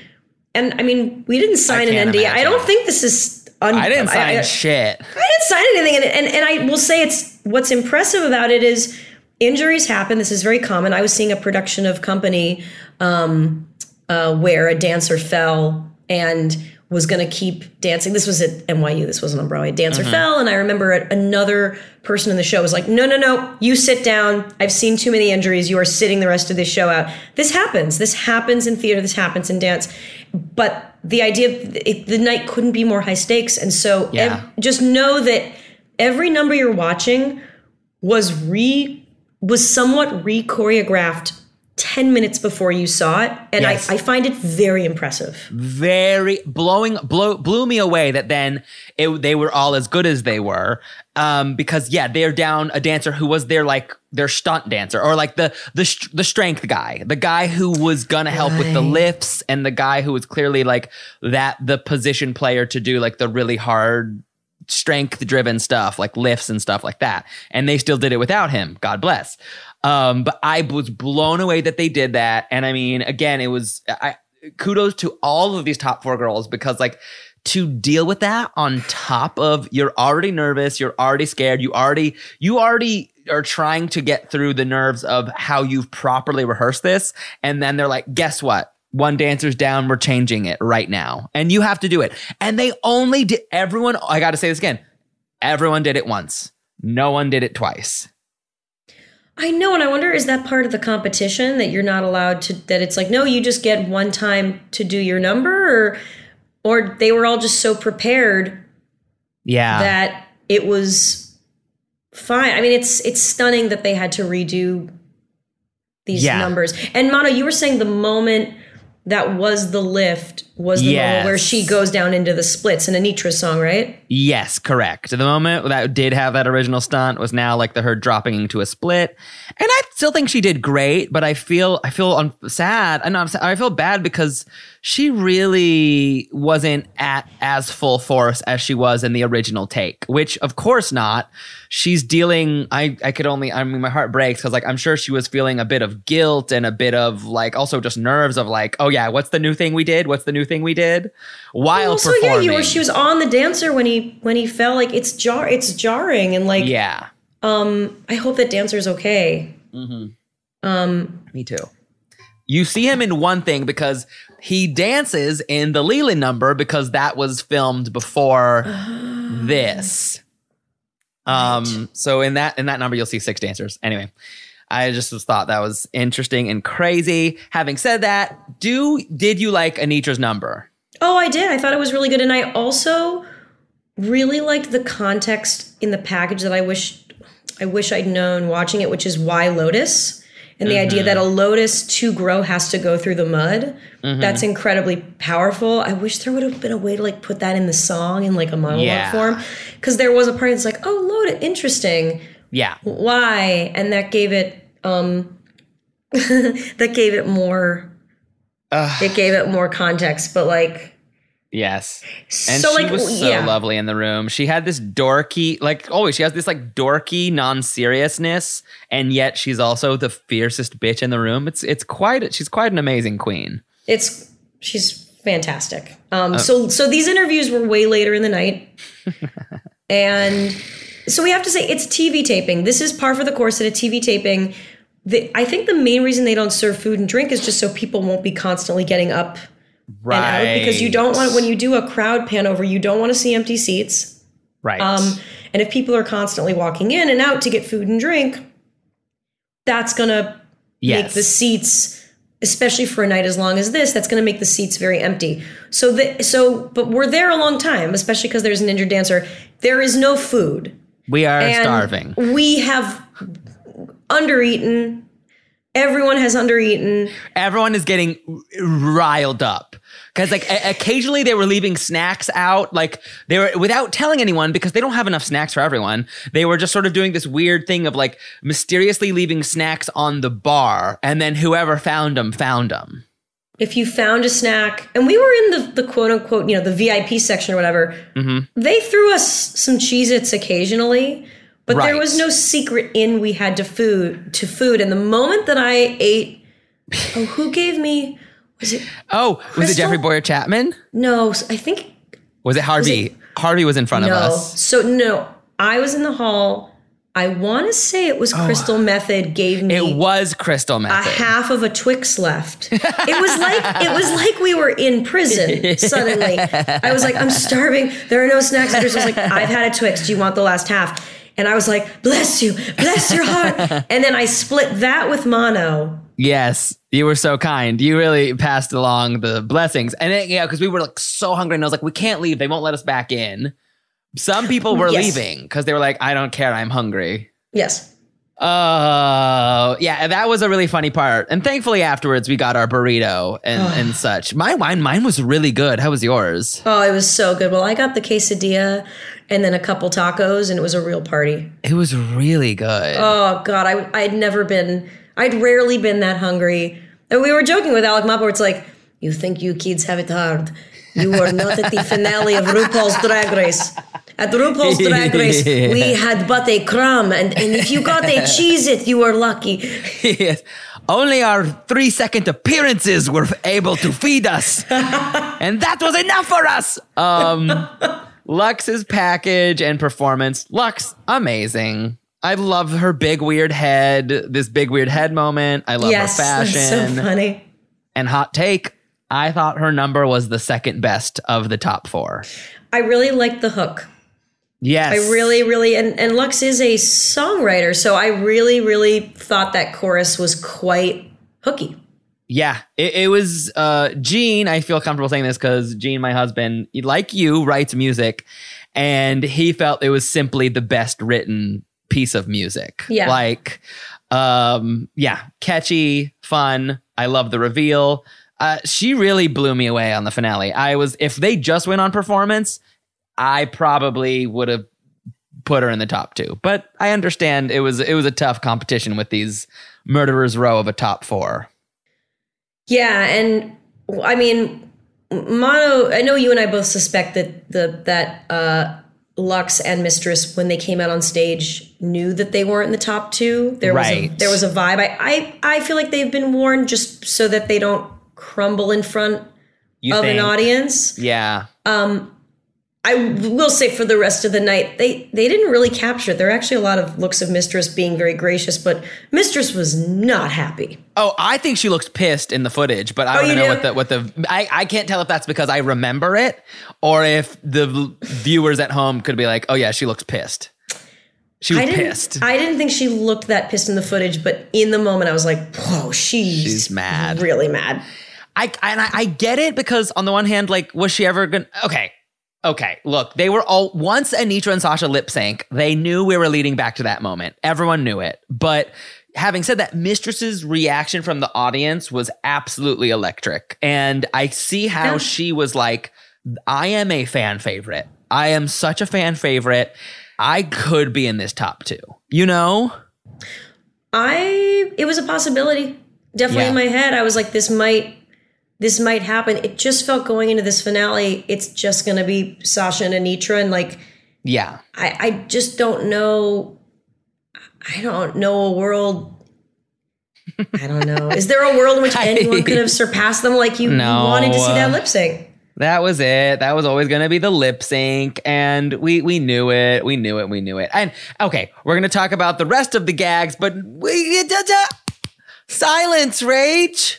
and I mean we didn't sign an NDA. I don't think this is un- I didn't sign I, shit. I didn't sign anything, and, and and I will say it's what's impressive about it is injuries happen. This is very common. I was seeing a production of Company um, uh, where a dancer fell and was going to keep dancing. This was at NYU. This wasn't on Broadway. Dancer Mm-hmm. fell, and I remember another person in the show was like, "No, no, no, you sit down. I've seen too many injuries. You are sitting the rest of this show out." This happens. This happens in theater. This happens in dance. But the idea of it, the night couldn't be more high stakes, and so Yeah. ev- just know that every number you're watching was re was somewhat re choreographed 10 minutes before you saw it and Yes. I, I find it very impressive Very blowing, blow, blew me away that then it, they were all as good as they were. Um, because yeah, they're down a dancer who was their like their stunt dancer or like the the the strength guy, the guy who was gonna help with the lifts, and the guy who was clearly like that the position player to do like the really hard strength driven stuff like lifts and stuff like that and they still did it without him god bless Um, but I was blown away that they did that. And I mean, again, it was I kudos to all of these top four girls because like to deal with that on top of you're already nervous, you're already scared, you already you already are trying to get through the nerves of how you've properly rehearsed this, and then they're like, guess what? One dancer's down, we're changing it right now. And you have to do it. And they only did everyone, I gotta say this again. Everyone did it once. No one did it twice. I know, and I wonder is that part of the competition that you're not allowed to? That it's like, no, you just get one time to do your number, or or they were all just so prepared Yeah. that it was fine. I mean, it's it's stunning that they had to redo these Yeah. numbers. And Mano, you were saying the moment that was the lift was the moment where she goes down into the splits in Anetra song, right? Yes, correct. The moment that did have that original stunt was now like the her dropping into a split, and I still think she did great. But I feel I feel un- sad. I know I'm sad. I feel bad because she really wasn't at as full force as she was in the original take. Which, of course, not. She's dealing. I I could only. I mean, my heart breaks because like I'm sure she was feeling a bit of guilt and a bit of like also just nerves of like, oh yeah, what's the new thing we did? What's the new thing we did? While also, yeah, you were. She was on the dancer when he when he fell. Like it's jar. It's jarring, and like yeah. Um, I hope that dancer's okay. Um me too. You see him in one thing because he dances in the Leland number because that was filmed before this. Um, so in that in that number you'll see six dancers. Anyway, I just thought that was interesting and crazy. Having said that, do did you like Anetra's number? Oh, I did. I thought it was really good, and I also really liked the context in the package that I wish I wish I'd known watching it, which is why lotus. And the idea that a mm-hmm. lotus to grow has to go through the mud. Mm-hmm. That's incredibly powerful. I wish there would have been a way to like put that in the song in like a monologue Yeah. form. Because there was a part that's like, oh, lotus, interesting. Yeah. Why? And that gave it um that gave it more it gave it more context, but like Yes. And so she like was so yeah. lovely in the room. She had this dorky, like always, she has this like dorky non-seriousness, and yet she's also the fiercest bitch in the room. It's it's quite she's quite an amazing queen. It's she's fantastic. Uh, Um, so so these interviews were way later in the night, and so we have to say it's TV taping. This is par for the course at a TV taping. The, I think the main reason they don't serve food and drink is just so people won't be constantly getting up and out because you don't want when you do a crowd pan over, you don't want to see empty seats. right. Um, and if people are constantly walking in and out to get food and drink, that's gonna make the seats, especially for a night as long as this, that's going to make the seats very empty. So the so, but we're there a long time, especially because there's an injured dancer. There is no food. We are And starving. We have undereaten. Everyone has undereaten. Everyone is getting riled up because like occasionally they were leaving snacks out like they were without telling anyone because they don't have enough snacks for everyone they were just sort of doing this weird thing of like mysteriously leaving snacks on the bar and then whoever found them found them If you found a snack, and we were in the, the quote unquote, you know, the VIP section or whatever, Mm-hmm. they threw us some Cheez Its occasionally, but there was no secret in we had to food to food. And the moment that I ate, oh, who gave me was it oh was it Jeffrey Bowyer-Chapman no, I think was it harvey harvey was in front no. of us So no, I was in the hall. I want to say it was oh. Crystal Methyd gave me Oh. it was crystal Methyd. a method half of a Twix left. It was like it was like we were in prison suddenly. I was like, I'm starving. There are no snacks. And Crystal was like, I've had a Twix. Do you want the last half? And I was like, bless you, bless your heart. And then I split that with Mono. Yes, you were so kind. You really passed along the blessings. And it, yeah, because we were like so hungry, and I was like, we can't leave. They won't let us back in. Some people were Yes. leaving because they were like, I don't care. I'm hungry. Yes. Oh, yeah, that was a really funny part. And thankfully, afterwards, we got our burrito and, and such. My wine, mine was really good. How was yours? Oh, it was so good. Well, I got the quesadilla and then a couple tacos, and it was a real party. It was really good. Oh God, I I'd never been, I'd rarely been that hungry. And we were joking with Alec Mapa, where it's like, you think you kids have it hard. You are not at the finale of RuPaul's Drag Race. At RuPaul's Drag Race, we had but a crumb, and, and if you got a cheese it, you were lucky. yes. Only our three second appearances were able to feed us. and that was enough for us. Um, Luxx's package and performance. Luxx, amazing. I love her big weird head, this big weird head moment. I love yes, her that's fashion. so funny. and hot take. I thought her number was the second best of the top four. I really liked the hook. Yes. I really, really, and, and Luxx is a songwriter, so I really, really thought that chorus was quite hooky. Yeah, it, it was uh Gene. I feel comfortable saying this because Gene, my husband, like you, writes music, and he felt it was simply the best written piece of music. Yeah. like, um, yeah, catchy, fun. I love the reveal. Uh, she really blew me away on the finale. I was if they just went on performance, I probably would have put her in the top two. But I understand it was it was a tough competition with these murderers row of a top four. Yeah, and I mean, Mano. I know you and I both suspect that the that uh, Luxx and Mistress, when they came out on stage, knew that they weren't in the top two. There was a, there was a vibe. I, I I feel like they've been warned just so that they don't crumble in front You of think? an audience. Yeah. I will say for the rest of the night, they they didn't really capture it. There are actually a lot of looks of Mistress being very gracious, but Mistress was not happy. Oh, I think she looks pissed in the footage, but I Oh, to know do? what the what the I, I can't tell if that's because I remember it or if the viewers at home could be like, oh yeah, she looks pissed. She was I didn't. pissed. I didn't think she looked that pissed in the footage, but in the moment, I was like, "Whoa, she's, She's mad. really mad." I and I, I get it because on the one hand, like, was she ever gonna? Okay, okay. Look, they were all once Anetra and Sasha lip sync. They knew we were leading back to that moment. Everyone knew it. But having said that, Mistress's reaction from the audience was absolutely electric, and I see how Yeah. she was like, "I am a fan favorite. I am such a fan favorite. I could be in this top two. You know." I it was a possibility. Definitely Yeah. in my head, I was like, "This might, this might happen." It just felt going into this finale, it's just going to be Sasha and Anetra, and like, Yeah. I, I just don't know. I don't know a world. I don't know. Is there a world in which anyone could have surpassed them? Like you, you wanted to see that lip sync. That was it. That was always going to be the lip sync, and we we knew it. We knew it. We knew it. And okay, we're going to talk about the rest of the gags, but we da, da, silence, Rach.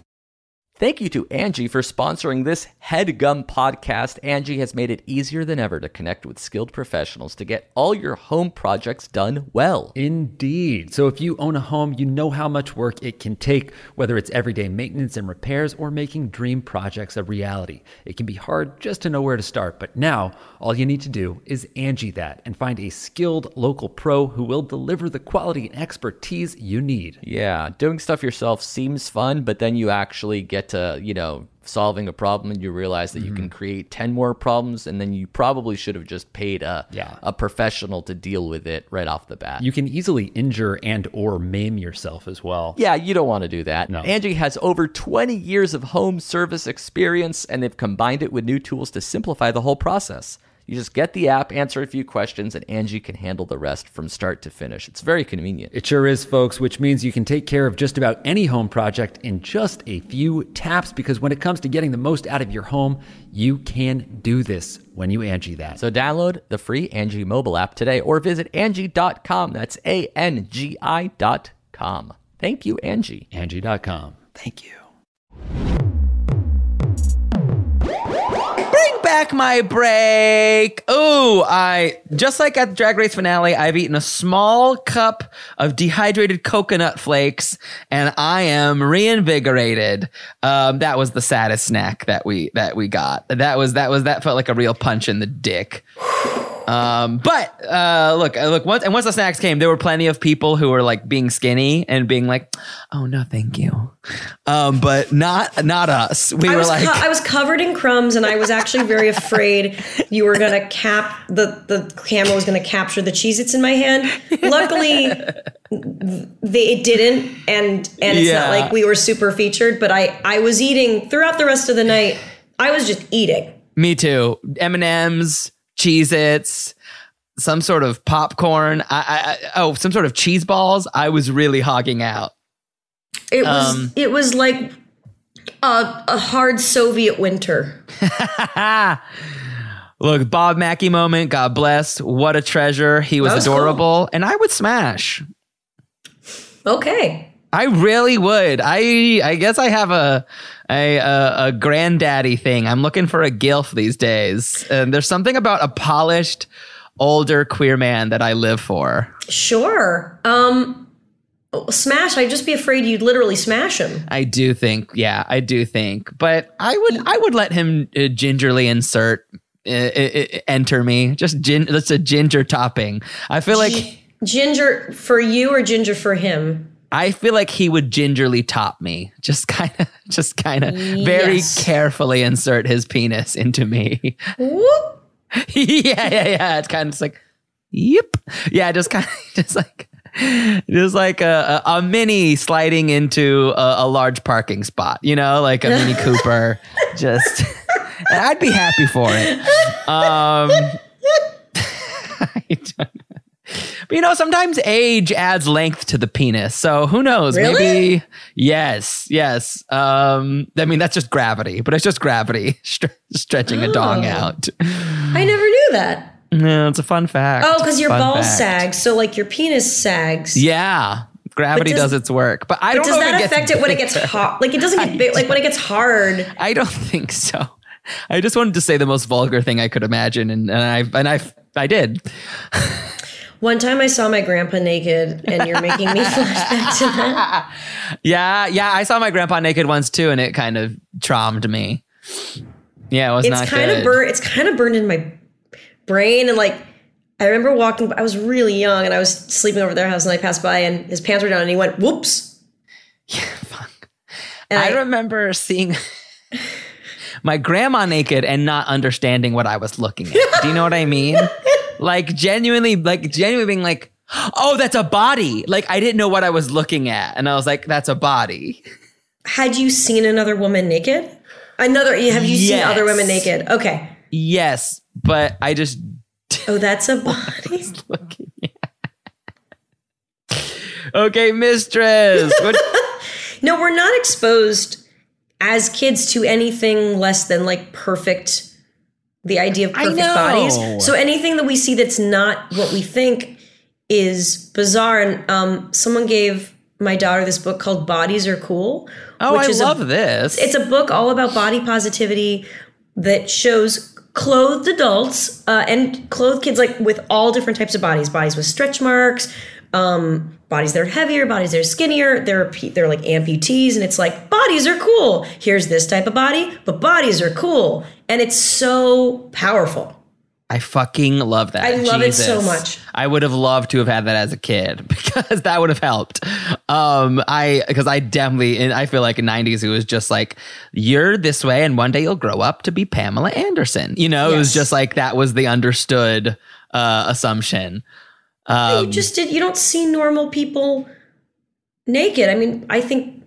Thank you to Angie for sponsoring this headgum podcast. Angie has made it easier than ever to connect with skilled professionals to get all your home projects done well. Indeed. So if you own a home, you know how much work it can take, whether it's everyday maintenance and repairs or making dream projects a reality. It can be hard just to know where to start, but now all you need to do is Angie that and find a skilled local pro who will deliver the quality and expertise you need. Yeah, doing stuff yourself seems fun, but then you actually get to, you know, solving a problem and you realize that you Mm-hmm. can create 10 more problems and then you probably should have just paid a Yeah. a professional to deal with it right off the bat. You can easily injure and or maim yourself as well. Yeah, you don't want to do that. No. Angie has over 20 years of home service experience and they've combined it with new tools to simplify the whole process. You just get the app, answer a few questions, and Angie can handle the rest from start to finish. It's very convenient. It sure is, folks, which means you can take care of just about any home project in just a few taps because when it comes to getting the most out of your home, you can do this when you Angie that. So download the free Angie mobile app today or visit Angie.com. That's A N G I dot com. Thank you, Angie. Angie.com. Thank you. Back my break. Ooh, I just like at the Drag Race finale, I've eaten a small cup of dehydrated coconut flakes, and I am reinvigorated. Um, that was the saddest snack that we that we got. That was that was that felt like a real punch in the dick. Um, but uh, look, uh, look. Once and once the snacks came, there were plenty of people who were like being skinny and being like, "Oh no, thank you," um, but not not us. We I were was, like, co- I was covered in crumbs, and I was actually very afraid you were gonna cap the the camera was gonna capture the Cheez-Its in my hand. Luckily, they it didn't, and and it's Yeah. not like we were super featured. But I I was eating throughout the rest of the night. I was just eating. Me too. M and M's, Cheez Its, some sort of popcorn. I, I, oh, some sort of cheese balls. I was really hogging out. It was Um, it was like a, a hard Soviet winter. Look, Bob Mackie moment. God bless. What a treasure. He was, was cool. adorable, and I would smash. Okay. I really would. I I guess I have a a a, a granddaddy thing. I'm looking for a gilf these days, and there's something about a polished older queer man that I live for. Sure. Um smash, I'd just be afraid you'd literally smash him. I do think, yeah, I do think, but I would, I would let him uh, gingerly insert, uh, uh, uh, enter me. Just gin, that's a ginger topping. I feel like, Ginger for you or ginger for him? I feel like he would gingerly top me. Just kind of, just kind of very Yes. carefully insert his penis into me. Whoop. yeah, yeah, yeah. It's kind of just like, yep, yeah, just kind of, just like. Just like a, a, a mini sliding into a, a large parking spot, you know, like a Mini Cooper. Just, and I'd be happy for it. Um, I don't know. But you know, sometimes age adds length to the penis. So who knows? Really? Maybe yes, yes. Um, I mean, that's just gravity, but it's just gravity stre- stretching a dong Oh. out. I never knew that. No, it's a fun fact. Oh, because your balls sag, so like your penis sags. Yeah, gravity does- does, its work, but I But don't does that it affect it when it gets hot? Like it doesn't get big. Like when it gets hard. I don't think so. I just wanted to say the most vulgar thing I could imagine, and, and I and I I did. One time I saw my grandpa naked, and you're making me flash back to that. Yeah, yeah. I saw my grandpa naked once too, and it kind of traumed me. Yeah, it was It's not kind good. of burned. It's kind of burned in my brain, and like I remember walking. I was really young, and I was sleeping over their house, and I passed by, and his pants were down, and he went, "Whoops." Yeah. And I I, remember seeing my grandma naked and not understanding what I was looking at. Do you know what I mean? Like genuinely, like genuinely being like, "Oh, that's a body." Like I didn't know what I was looking at, and I was like, "That's a body." had you seen another woman naked? Another? Have you seen other women naked? Okay. Yes, but I just Oh, that's a body. looking at. Okay, mistress. What, No, we're not exposed as kids to anything less than like perfect the idea of perfect bodies. So anything that we see that's not what we think is bizarre. And um, someone gave my daughter this book called Bodies Are Cool. oh, I is a- love this. It's a book all about body positivity that shows clothed adults uh, and clothed kids like with all different types of bodies bodies with stretch marks um, bodies that are heavier bodies that are skinnier They're they're like amputees and it's like bodies are cool here's this type of body but bodies are cool and it's so powerful I fucking love that. I love it so much. I would have loved to have had that as a kid because that would have helped. Um, I because I definitely and I feel like in '90s it was just like you're this way, and one day you'll grow up to be Pamela Anderson. You know, it was just like that was the understood uh, assumption. Um, you just did you don't see normal people naked i mean i think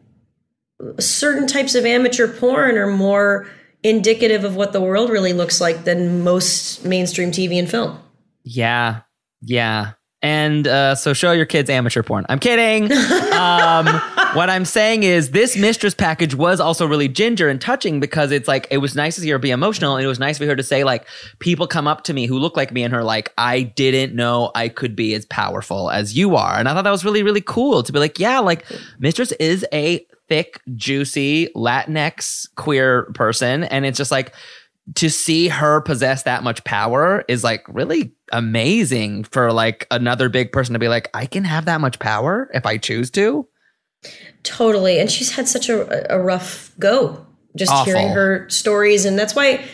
certain types of amateur porn are more indicative of what the world really looks like than most mainstream TV and film. Yeah. Yeah. And uh, so show your kids amateur porn. I'm kidding. um, what I'm saying is this mistress package was also really ginger and touching because it's like it was nice to see her be emotional and it was nice for her to say like people come up to me who look like me and her like I didn't know I could be as powerful as you are. And I thought that was really really cool to be like yeah like mistress is a thick juicy Latinx queer person and it's just like to see her possess that much power is like really amazing for like another big person to be like, I can have that much power if I choose to. Totally. And she's had such a, a rough go just Awful. hearing her stories. And that's why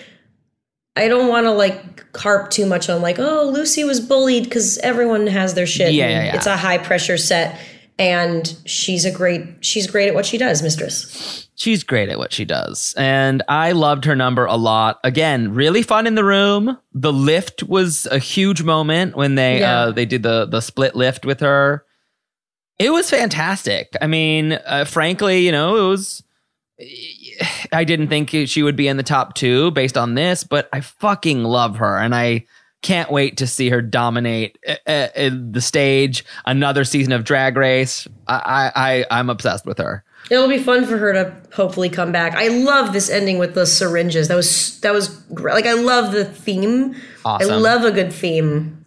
I don't want to like harp too much on like, oh, Loosey was bullied because everyone has their shit. Yeah, yeah, yeah. It's a high pressure set. And she's a great, she's great at what she does, mistress. She's great at what she does. And I loved her number a lot. Again, really fun in the room. The lift was a huge moment when they Yeah. uh they did the the split lift with her. It was fantastic. I mean, uh, frankly, you know, it was I didn't think she would be in the top 2 based on this, but I fucking love her and I can't wait to see her dominate uh, uh, the stage. Another season of Drag Race. I, I, I I'm obsessed with her. It'll be fun for her to hopefully come back. I love this ending with the syringes. That was that was great. Like I love the theme. Awesome. I love a good theme.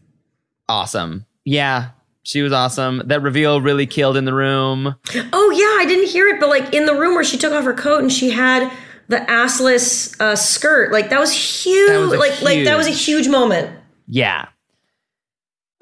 awesome. Yeah, she was awesome. That reveal really killed in the room. Oh yeah, I didn't hear it, but like in the room where she took off her coat and she had the assless uh, skirt, like that was huge. That was like like that was a huge moment. Yeah.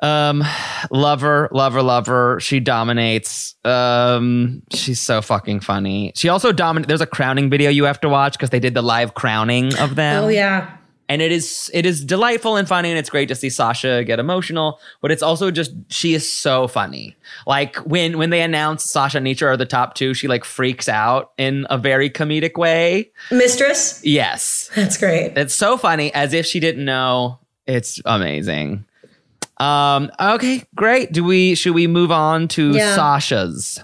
Um, lover, lover, love her, love her. She dominates. Um, she's so fucking funny. She also dominates. There's a crowning video you have to watch because they did the live crowning of them. Oh yeah. And it is it is delightful and funny and it's great to see Sasha get emotional but it's also just she is so funny. Like when when they announce Sasha and Anetra are the top two she like freaks out in a very comedic way. Mistress? yes. That's great. it's so funny as if she didn't know. It's amazing. Um okay great. Do we should we move on to Yeah. Sasha's?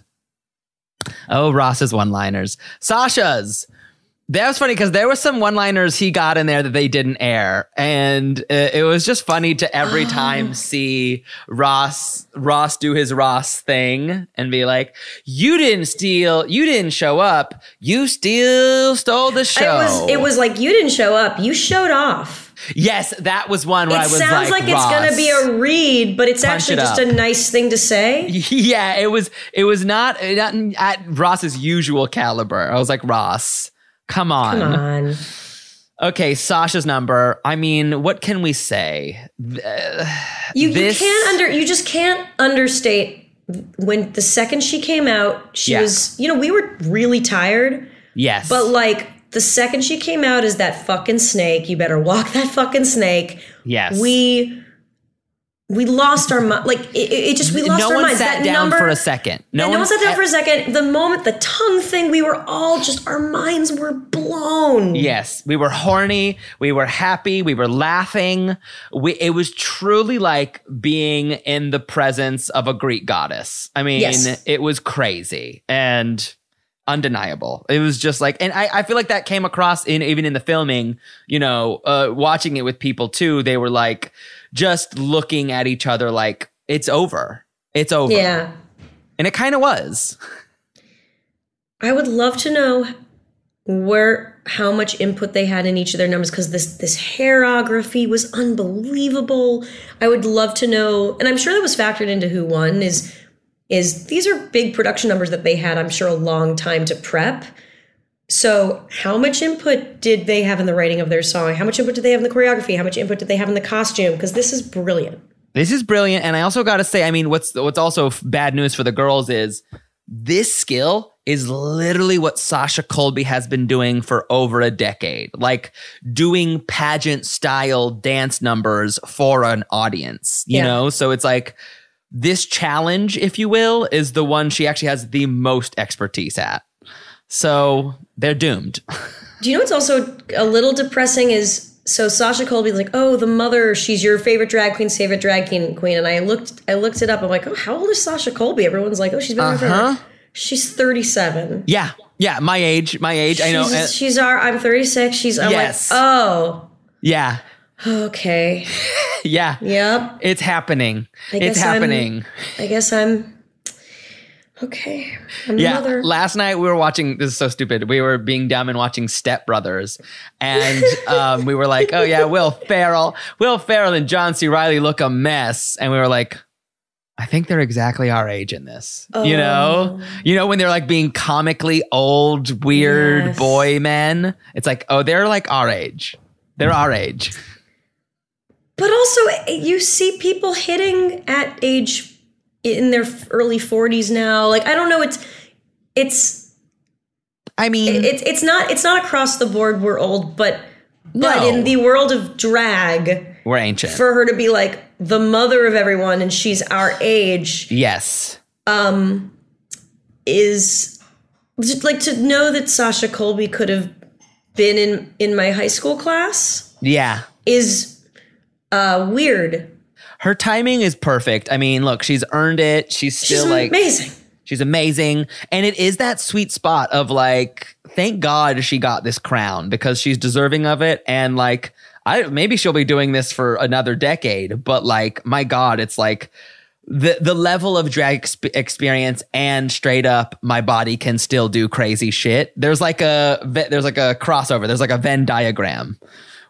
Oh Ross's one liners Sasha's that was funny because there were some one-liners he got in there that they didn't air, and uh, it was just funny to every time see Ross Ross do his Ross thing and be like, "You didn't steal, you didn't show up, you still stole the show." It was it was like you didn't show up. You showed off. yes, that was one where It I was sounds like, like, it's gonna be a read, but it's actually it just up. a nice thing to say. yeah, it was it was not, not at Ross's usual caliber. I was like, Ross, come on. Come on. Okay, Sasha's number. I mean, what can we say? Uh, You, This- you can't under you just can't understate when the second she came out, she Yeah. was you know, we were really tired, Yes. but like the second she came out as that fucking snake, you better walk that fucking snake. yes. We we lost our mind. Like it, it just we lost no our one minds. sat that down number, for a second. No, No, no one sat down for a second. The moment the tongue thing, we were all just our minds were blown. Yes, we were horny. We were happy. We were laughing. We, it was truly like being in the presence of a Greek goddess. I mean, Yes. it was crazy and undeniable. It was just like, and I, I feel like that came across in even in the filming. You know, uh, watching it with people too. They were like just looking at each other like it's over. It's over. Yeah. and it kind of was. I would love to know where how much input they had in each of their numbers because this this hairography was unbelievable. I would love to know, and I'm sure that was factored into who won. Is is these are big production numbers that they had? I'm sure a long time to prep. So, how much input did they have in the writing of their song? How much input did they have in the choreography? How much input did they have in the costume? Because this is brilliant. This is brilliant, and I also got to say, I mean, what's what's also bad news for the girls is this skill is literally what Sasha Colby has been doing for over a decade, like doing pageant style dance numbers for an audience. You Yeah. know, so it's like this challenge, if you will, is the one she actually has the most expertise at. So they're doomed. Do you know what's also a little depressing is so Sasha Colby's like, oh, the mother, she's your favorite drag queen's favorite drag queen queen. And I looked I looked it up. I'm like, oh, how old is Sasha Colby? Everyone's like, oh, she's been Uh-huh. forever. She's 37. yeah, Yeah, my age, my age. I know. She's, uh, our. I'm 36. She's. I'm Yes. like, oh, yeah, okay. yeah. Yep. It's happening. I It's guess I'm- happening. I guess I'm. Okay. Yeah. Last night we were watching. This is so stupid. We were being dumb and watching Step Brothers, and um, we were like, "Oh yeah, Will Ferrell, Will Ferrell and John C. Reilly look a mess," and we were like. I think they're exactly our age in this. You know? You know when they're like being comically old, weird Yes. boy men? It's like, "Oh, they're like our age. They're our age." But also, you see people hitting at age in their early 40s now. Like I don't know. It's it's I mean, it's it's not it's not across the board. We're old, but but No. in the world of drag, we're ancient. for her to be like the mother of everyone and she's our age yes. Um, is just like to know that Sasha Colby could have been in in my high school class Yeah. is uh weird. Her timing is perfect. I mean, look, she's earned it. She's She's still like amazing. She's amazing. And it is that sweet spot of like, thank God she got this crown because she's deserving of it. And like, I maybe she'll be doing this for another decade, but like, my God, it's like the the level of drag exp- experience and straight up, my body can still do crazy shit. There's like a there's like a crossover. There's like a Venn diagram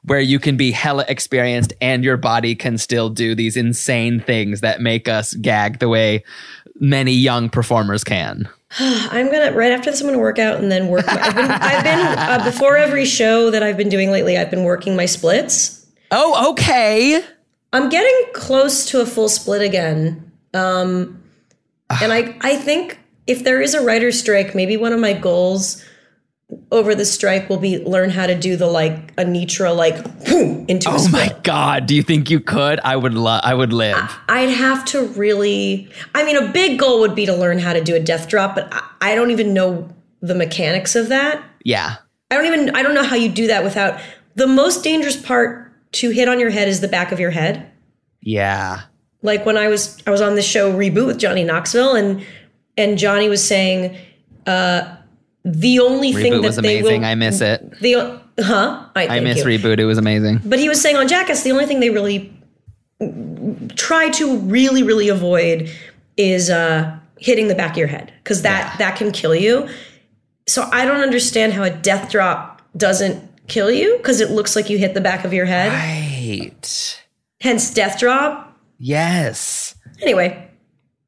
where you can be hella experienced and your body can still do these insane things that make us gag the way many young performers can. I'm gonna right after this. I'm gonna work out and then work. My, I've been, I've been uh, before every show that I've been doing lately. I've been working my splits. Oh, okay. I'm getting close to a full split again. Um, and I I think if there is a writer's strike, maybe one of my goals over the strike will be learn how to do the like Anetra like boom, into a Oh my god, do you think you could? I would love I would live. I'd have to really. I mean, a big goal would be to learn how to do a death drop, but I, I don't even know the mechanics of that. yeah. I don't even. I don't know how you do that without. The most dangerous part to hit on your head is the back of your head. Yeah. Like when I was I was on the show reboot with Johnny Knoxville, and and Johnny was saying, uh, the only thing Reboot that was they amazing. will I miss it. the huh I, I miss you. reboot. It was amazing. But he was saying on Jackass, the only thing they really try to really, really avoid is uh, hitting the back of your head because that that can kill you. So I don't understand how a death drop doesn't kill you because it looks like you hit the back of your head. Right. Hence, death drop. Yes. Anyway,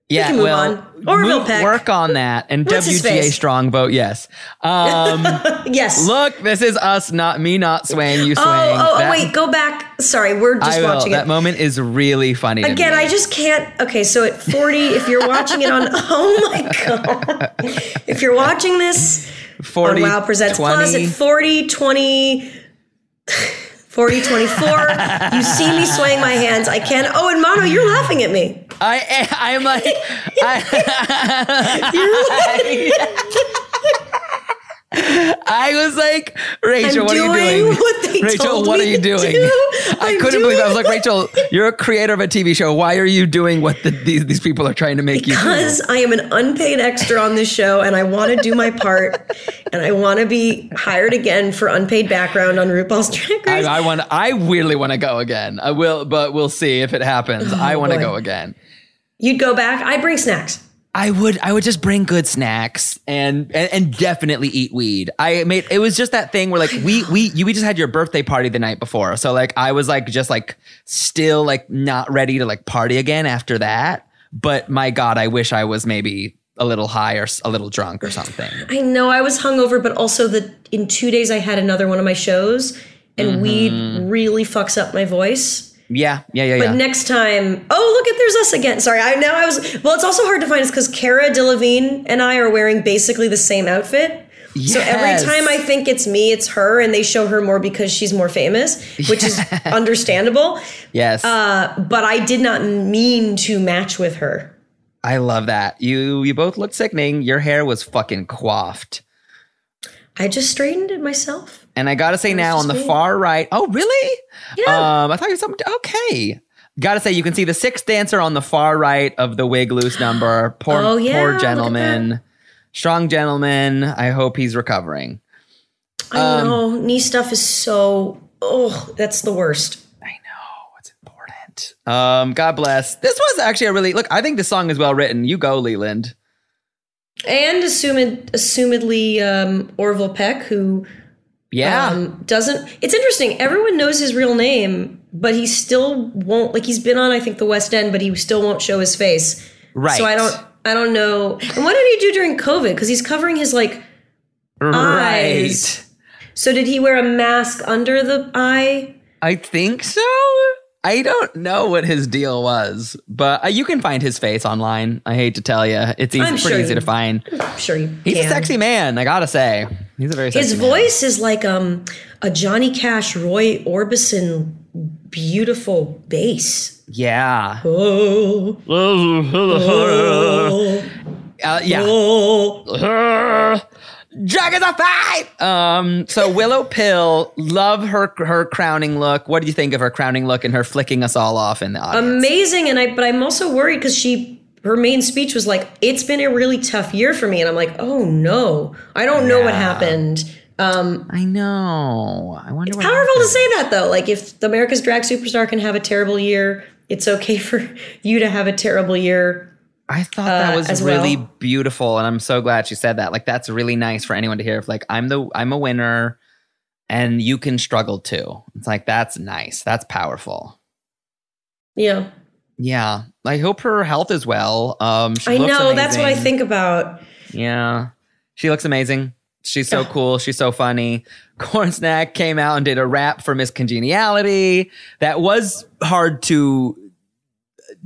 Yeah. can move well, on. Orville move- Peck. work on that. And What's WGA strong vote. Yes. Um, yes. look, this is us, not me, not swaying. You oh, swaying. oh, oh, That- wait, go back. Sorry, we're just I will. watching That moment is really funny. Again. I just can't. Okay, so at 40, if you're watching it on, oh my God. If you're watching this 40, on Wow Presents 20. Plus at 40, 20, 40, 24, you see me swaying my hands. I can't. Oh, and Mano, you're laughing at me. I I'm like I, I was like Rachel, I'm what are you doing doing? what Rachel, what are you doing? do. I couldn't believe it. I was like, Rachel, you're a creator of a TV show. Why are you doing what the, these these people are trying to make you do? Because I am an unpaid extra on this show and I want to do my part and I want to be hired again for unpaid background on RuPaul's Drag I, Race. I want. I really want to go again. I will, but we'll see if it happens. Oh, I want to Oh, go again. You'd go back. I bring snacks. I would I would just bring good snacks and, and and definitely eat weed. I made it was just that thing where like we we you we just had your birthday party the night before. So like I was like just like still like not ready to like party again after that. But my god, I wish I was maybe a little high or a little drunk or something. I know I was hungover, but also that in two days I had another one of my shows and mm-hmm. weed really fucks up my voice. Yeah, yeah, yeah, But yeah. next time, oh look at there's us again. Sorry, I now I was well. It's also hard to find us because Cara Delevingne and I are wearing basically the same outfit. So every time I think it's me, it's her, and they show her more because she's more famous, which is understandable. yes. Uh, but I did not mean to match with her. I love that. You you both look sickening. Your hair was fucking coiffed. I just straightened it myself. And I gotta say now on the far right. Oh, really? Yeah. Um, I thought you were something. Okay. Gotta say, you can see the sixth dancer on the far right of the wig loose number. Poor, Oh, yeah, poor gentleman. strong gentleman. I hope he's recovering. I Um, know knee stuff is so. Oh, that's the worst. I know it's important. Um, God bless. This was actually a really look. I think the song is well written. You go, Leland. And assumed, assumedly, um, Orville Peck, who Yeah, um, doesn't. It's interesting. Everyone knows his real name, but he still won't. Like he's been on, I think, the West End, but he still won't show his face. right. So I don't. I don't know. And what did he do during COVID? Because he's covering his like. Right. eyes. So did he wear a mask under the eye? I think so. I don't know what his deal was, but uh, you can find his face online. I hate to tell you, it's easy, I'm pretty sure easy you- to find. I'm sure you He's can. a sexy man. I gotta say, he's a very sexy His man. voice is like um a Johnny Cash, Roy Orbison, beautiful bass. Yeah. Oh, oh, Uh, yeah. oh. Dragons are fight. Um. So Willow Pill, love her her crowning look. What do you think of her crowning look and her flicking us all off in the audience? Amazing, and I but I'm also worried because she her main speech was like, "It's been a really tough year for me," and I'm like, "Oh no, I don't know what happened." Um, I know. I wonder. what powerful to say that though. Like if the America's Drag Superstar can have a terrible year, it's okay for you to have a terrible year. I thought that uh, was as really well. beautiful, and I'm so glad she said that. Like that's really nice for anyone to hear. If like I'm the I'm a winner, and you can struggle too. It's like that's nice. That's powerful. Yeah, Yeah. I hope her health is well. Um, she I looks know. That's what I amazing. think about. Yeah. She looks amazing. She's so cool. She's so funny. Corn Snack came out and did a rap for Miss Congeniality. That was hard to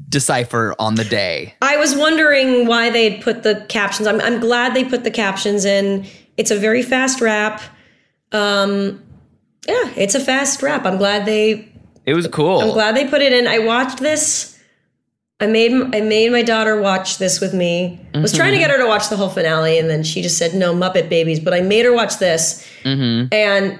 decipher on the day. I was wondering why they had put the captions. I'm, I'm glad they put the captions in. It's a very fast rap. Um, yeah, it's a fast rap. I'm glad they. It was cool. I'm glad they put it in. I watched this. I made I made my daughter watch this with me. I was trying to get her to watch the whole finale, and then she just said no Muppet Babies. But I made her watch this, and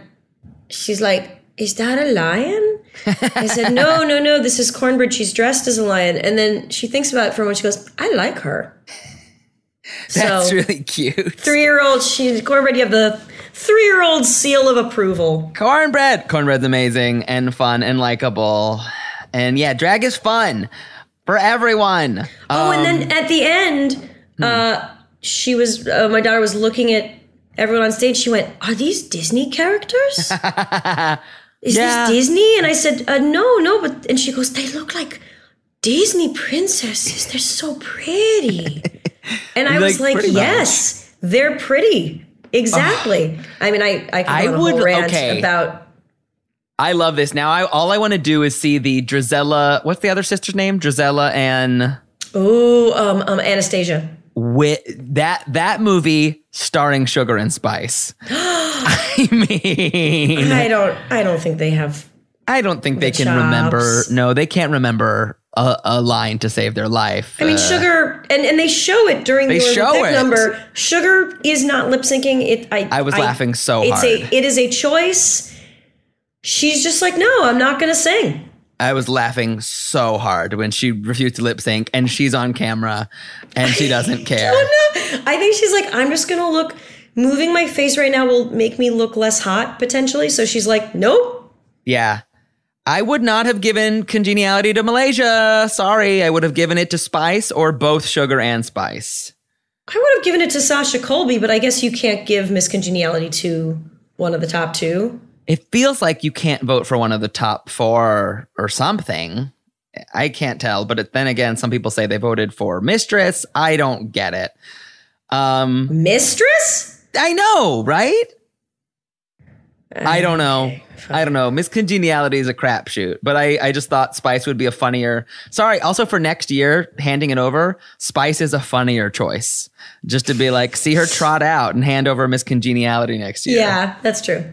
she's like, "Is that a lion?" I said, "No, no, no. This is Cornbread. She's dressed as a lion." And then she thinks about it for a moment. She goes, "I like her." That's so really cute. three year old, she Cornbread. You have the three year old seal of approval. Cornbread. Cornbread's amazing and fun and likable. And yeah, drag is fun for everyone. Oh, and Um, then at the end, uh, she was uh, my daughter was looking at everyone on stage. She went, "Are these Disney characters? Is Yeah. this Disney?" And I said, uh, "No, no." But and she goes, "They look like Disney princesses. They're so pretty." and I was Like, like, pretty much. "Yes, they're pretty." Exactly. I mean, I I I go on a would- rant okay. about I love this. Now, I all I want to do is see the Drizella. What's the other sister's name? Drizella and ooh um, um Anastasia. With that that movie starring Sugar and Spice. I mean, I don't I don't think they have I don't think they The can remember. No, they can't remember a, a line to save their life. I mean, Uh, Sugar, and, and they show it during They the show it. number. Sugar is not lip syncing. It. I. I was laughing so it's hard. a. It is a choice. She's just like, no, I'm not going to sing. I was laughing so hard when she refused to lip sync, and she's on camera, and she doesn't care. No! I think she's like, I'm just going to look. Moving my face right now will make me look less hot potentially. So she's like, nope. Yeah. I would not have given congeniality to Malaysia. Sorry, I would have given it to Spice or both Sugar and Spice. I would have given it to Sasha Colby, but I guess you can't give Miss Congeniality to one of the top two. It feels like you can't vote for one of the top four or something. I can't tell, but then again, some people say they voted for Mistress. I don't get it. Um, Mistress? I know, right? I don't know. I don't know. Miss Congeniality is a crapshoot, but I, I just thought Spice would be a funnier. Sorry, also for next year, handing it over, Spice is a funnier choice. Just to be like, see her trot out and hand over Miss Congeniality next year. Yeah, that's true.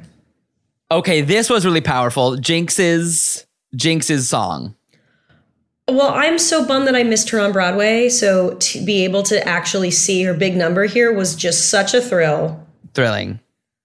Okay, this was really powerful. Jinkx's Jinkx's song. Well, I'm so bummed that I missed her on Broadway. So to be able to actually see her big number here was just such a thrill. Thrilling.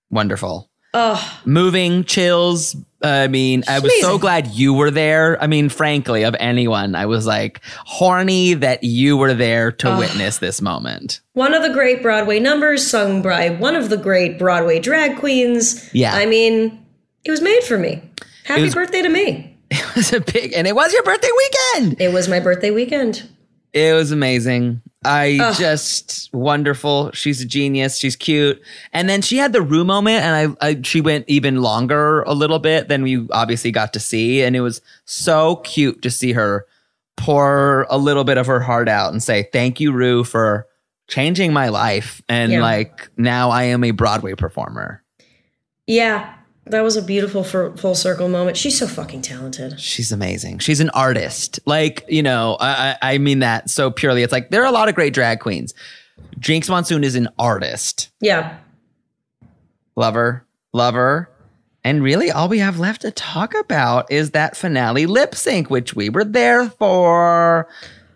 Wonderful. Oh. moving chills. I mean, I was so glad you were there. I mean, frankly, of anyone, I was like horny that you were there to witness this moment. One of the great Broadway numbers sung by one of the great Broadway drag queens. Yeah. I mean, it was made for me. Happy was- birthday to me. It was a big, and it was your birthday weekend. It was my birthday weekend. It was amazing. I just wonderful. She's a genius. She's cute. And then she had the Ru moment, and I, I she went even longer a little bit than we obviously got to see, and it was so cute to see her pour a little bit of her heart out and say, "Thank you, Ru, for changing my life." And Yeah. like now, I am a Broadway performer. Yeah, that was a beautiful full circle moment. She's so fucking talented. She's amazing. She's an artist. Like, you know, I, I I mean that so purely. It's like there are a lot of great drag queens. Jinkx Monsoon is an artist. Yeah. Lover, lover. And really, all we have left to talk about is that finale lip sync, which we were there for.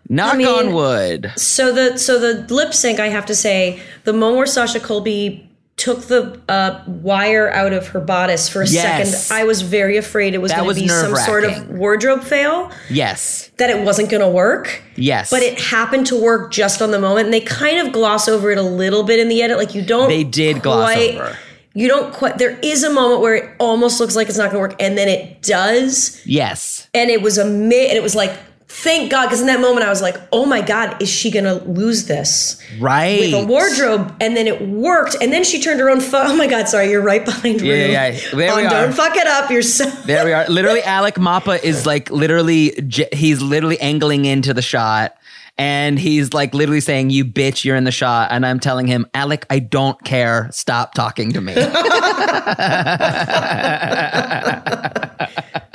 Knock I mean- on wood. So the so the lip sync, I have to say, the moment where Sasha Colby took the uh, wire out of her bodice for a Yes. second, I was very afraid it was going to be some sort of wardrobe fail, Yes. that it wasn't going to work. Yes. But it happened to work just on the moment, and they kind of gloss over it a little bit in the edit. Like you don't. They did gloss quite- over. You don't quite. There is a moment where it almost looks like it's not going to work, and then it does, Yes. and it was a and it was like, thank God, because in that moment I was like, oh my God, is she going to lose this? Right. with a wardrobe, and then it worked, and then she turned her own. Fu- oh my God! Sorry, you're right behind Yeah, yeah, yeah. There we are. Don't fuck it up. You're so. There we are. Literally, Alec Mapa is like literally, he's literally angling into the shot. And he's like literally saying, You bitch, you're in the shot. And I'm telling him, Alec, I don't care. Stop talking to me.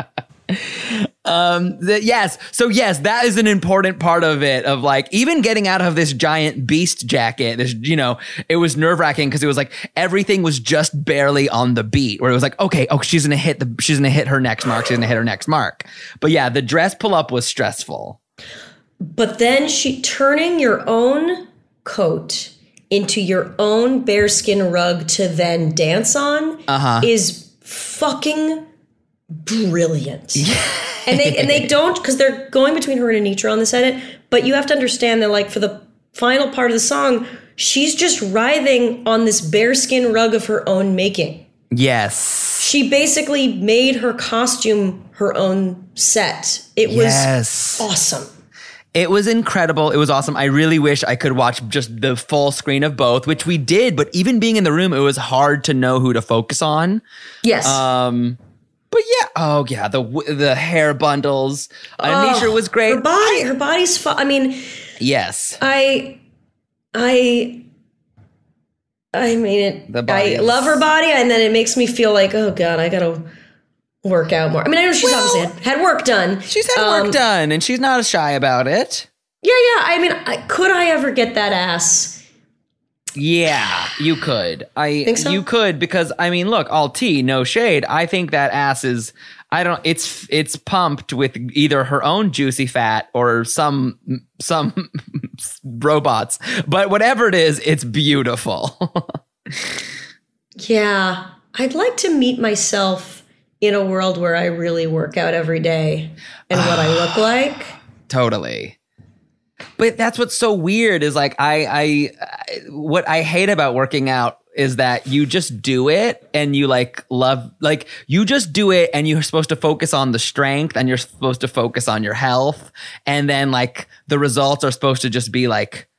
um the- yes so yes that is an important part of it of like even getting out of this giant beast jacket this you know it was nerve-wracking because it was like everything was just barely on the beat where it was like okay oh she's gonna hit the she's gonna hit her next mark she's gonna hit her next mark but yeah the dress pull up was stressful But then she turning your own coat into your own bearskin rug to then dance on Uh-huh. is fucking brilliant. and they and they don't because they're going between her and Anetra on this edit. But you have to understand that like for the final part of the song, she's just writhing on this bearskin rug of her own making. yes She basically made her costume her own set. It was yes awesome. It was incredible. It was awesome. I really wish I could watch just the full screen of both, which we did. But even being in the room, it was hard to know who to focus on. Yes. Um, but yeah, oh yeah, the the hair bundles. Anetra was great. Her body, her body's. Fu- I mean, yes, I, I, I mean, it, The body I love her body, and then it makes me feel like, oh god, I gotta work out more. I mean, I know she's Well, obviously had, had work done. she's had Um, work done, and she's not shy about it. Yeah, yeah. I mean, I, could I ever get that ass? Yeah, you could. I Think so? you could because I mean, look, all tea, no shade. I think that ass is. I don't. It's it's pumped with either her own juicy fat or some some robots, but whatever it is, it's beautiful. Yeah, I'd like to meet myself in a world where I really work out every day and what I look like. totally. But that's what's so weird is like I, I I what I hate about working out is that you just do it and you like love like you just do it and you're supposed to focus on the strength and you're supposed to focus on your health. And then like the results are supposed to just be like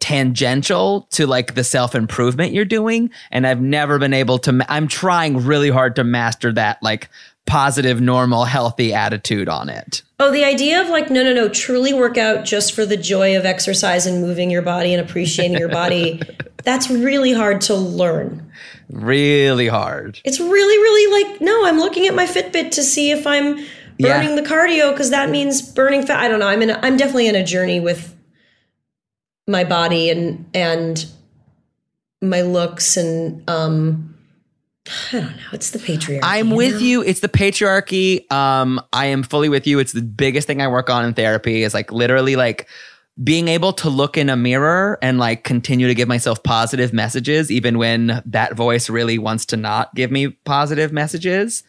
tangential to like the self improvement you're doing. And I've never been able to ma- I'm trying really hard to master that like positive normal healthy attitude on it. Oh, the idea of like, no, no, no, truly work out just for the joy of exercise and moving your body and appreciating your body. That's really hard to learn. Really hard. It's really, really like, no, I'm looking at my Fitbit to see if I'm Yeah. burning the cardio because that means burning fat. I don't know. I'm in. A, I'm definitely in a journey with my body and and my looks and um. I don't know. It's the patriarchy. I'm you with know? you. It's the patriarchy. Um, I am fully with you. It's the biggest thing I work on in therapy is like literally like being able to look in a mirror and like continue to give myself positive messages, even when that voice really wants to not give me positive messages.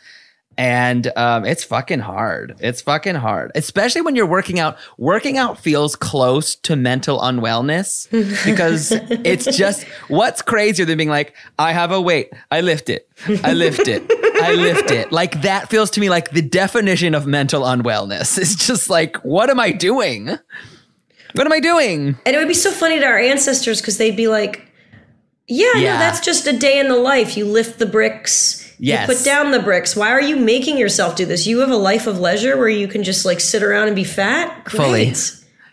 And um, it's fucking hard. It's fucking hard, especially when you're working out. Working out feels close to mental unwellness because it's just what's crazier than being like, I have a weight, I lift it, I lift it, I lift it. Like that feels to me like the definition of mental unwellness. It's just like, what am I doing? What am I doing? And it would be so funny to our ancestors because they'd be like, yeah, Yeah. no, that's just a day in the life. You lift the bricks. Yes. You put down the bricks. Why are you making yourself do this? You have a life of leisure where you can just like sit around and be fat? Great. Fully.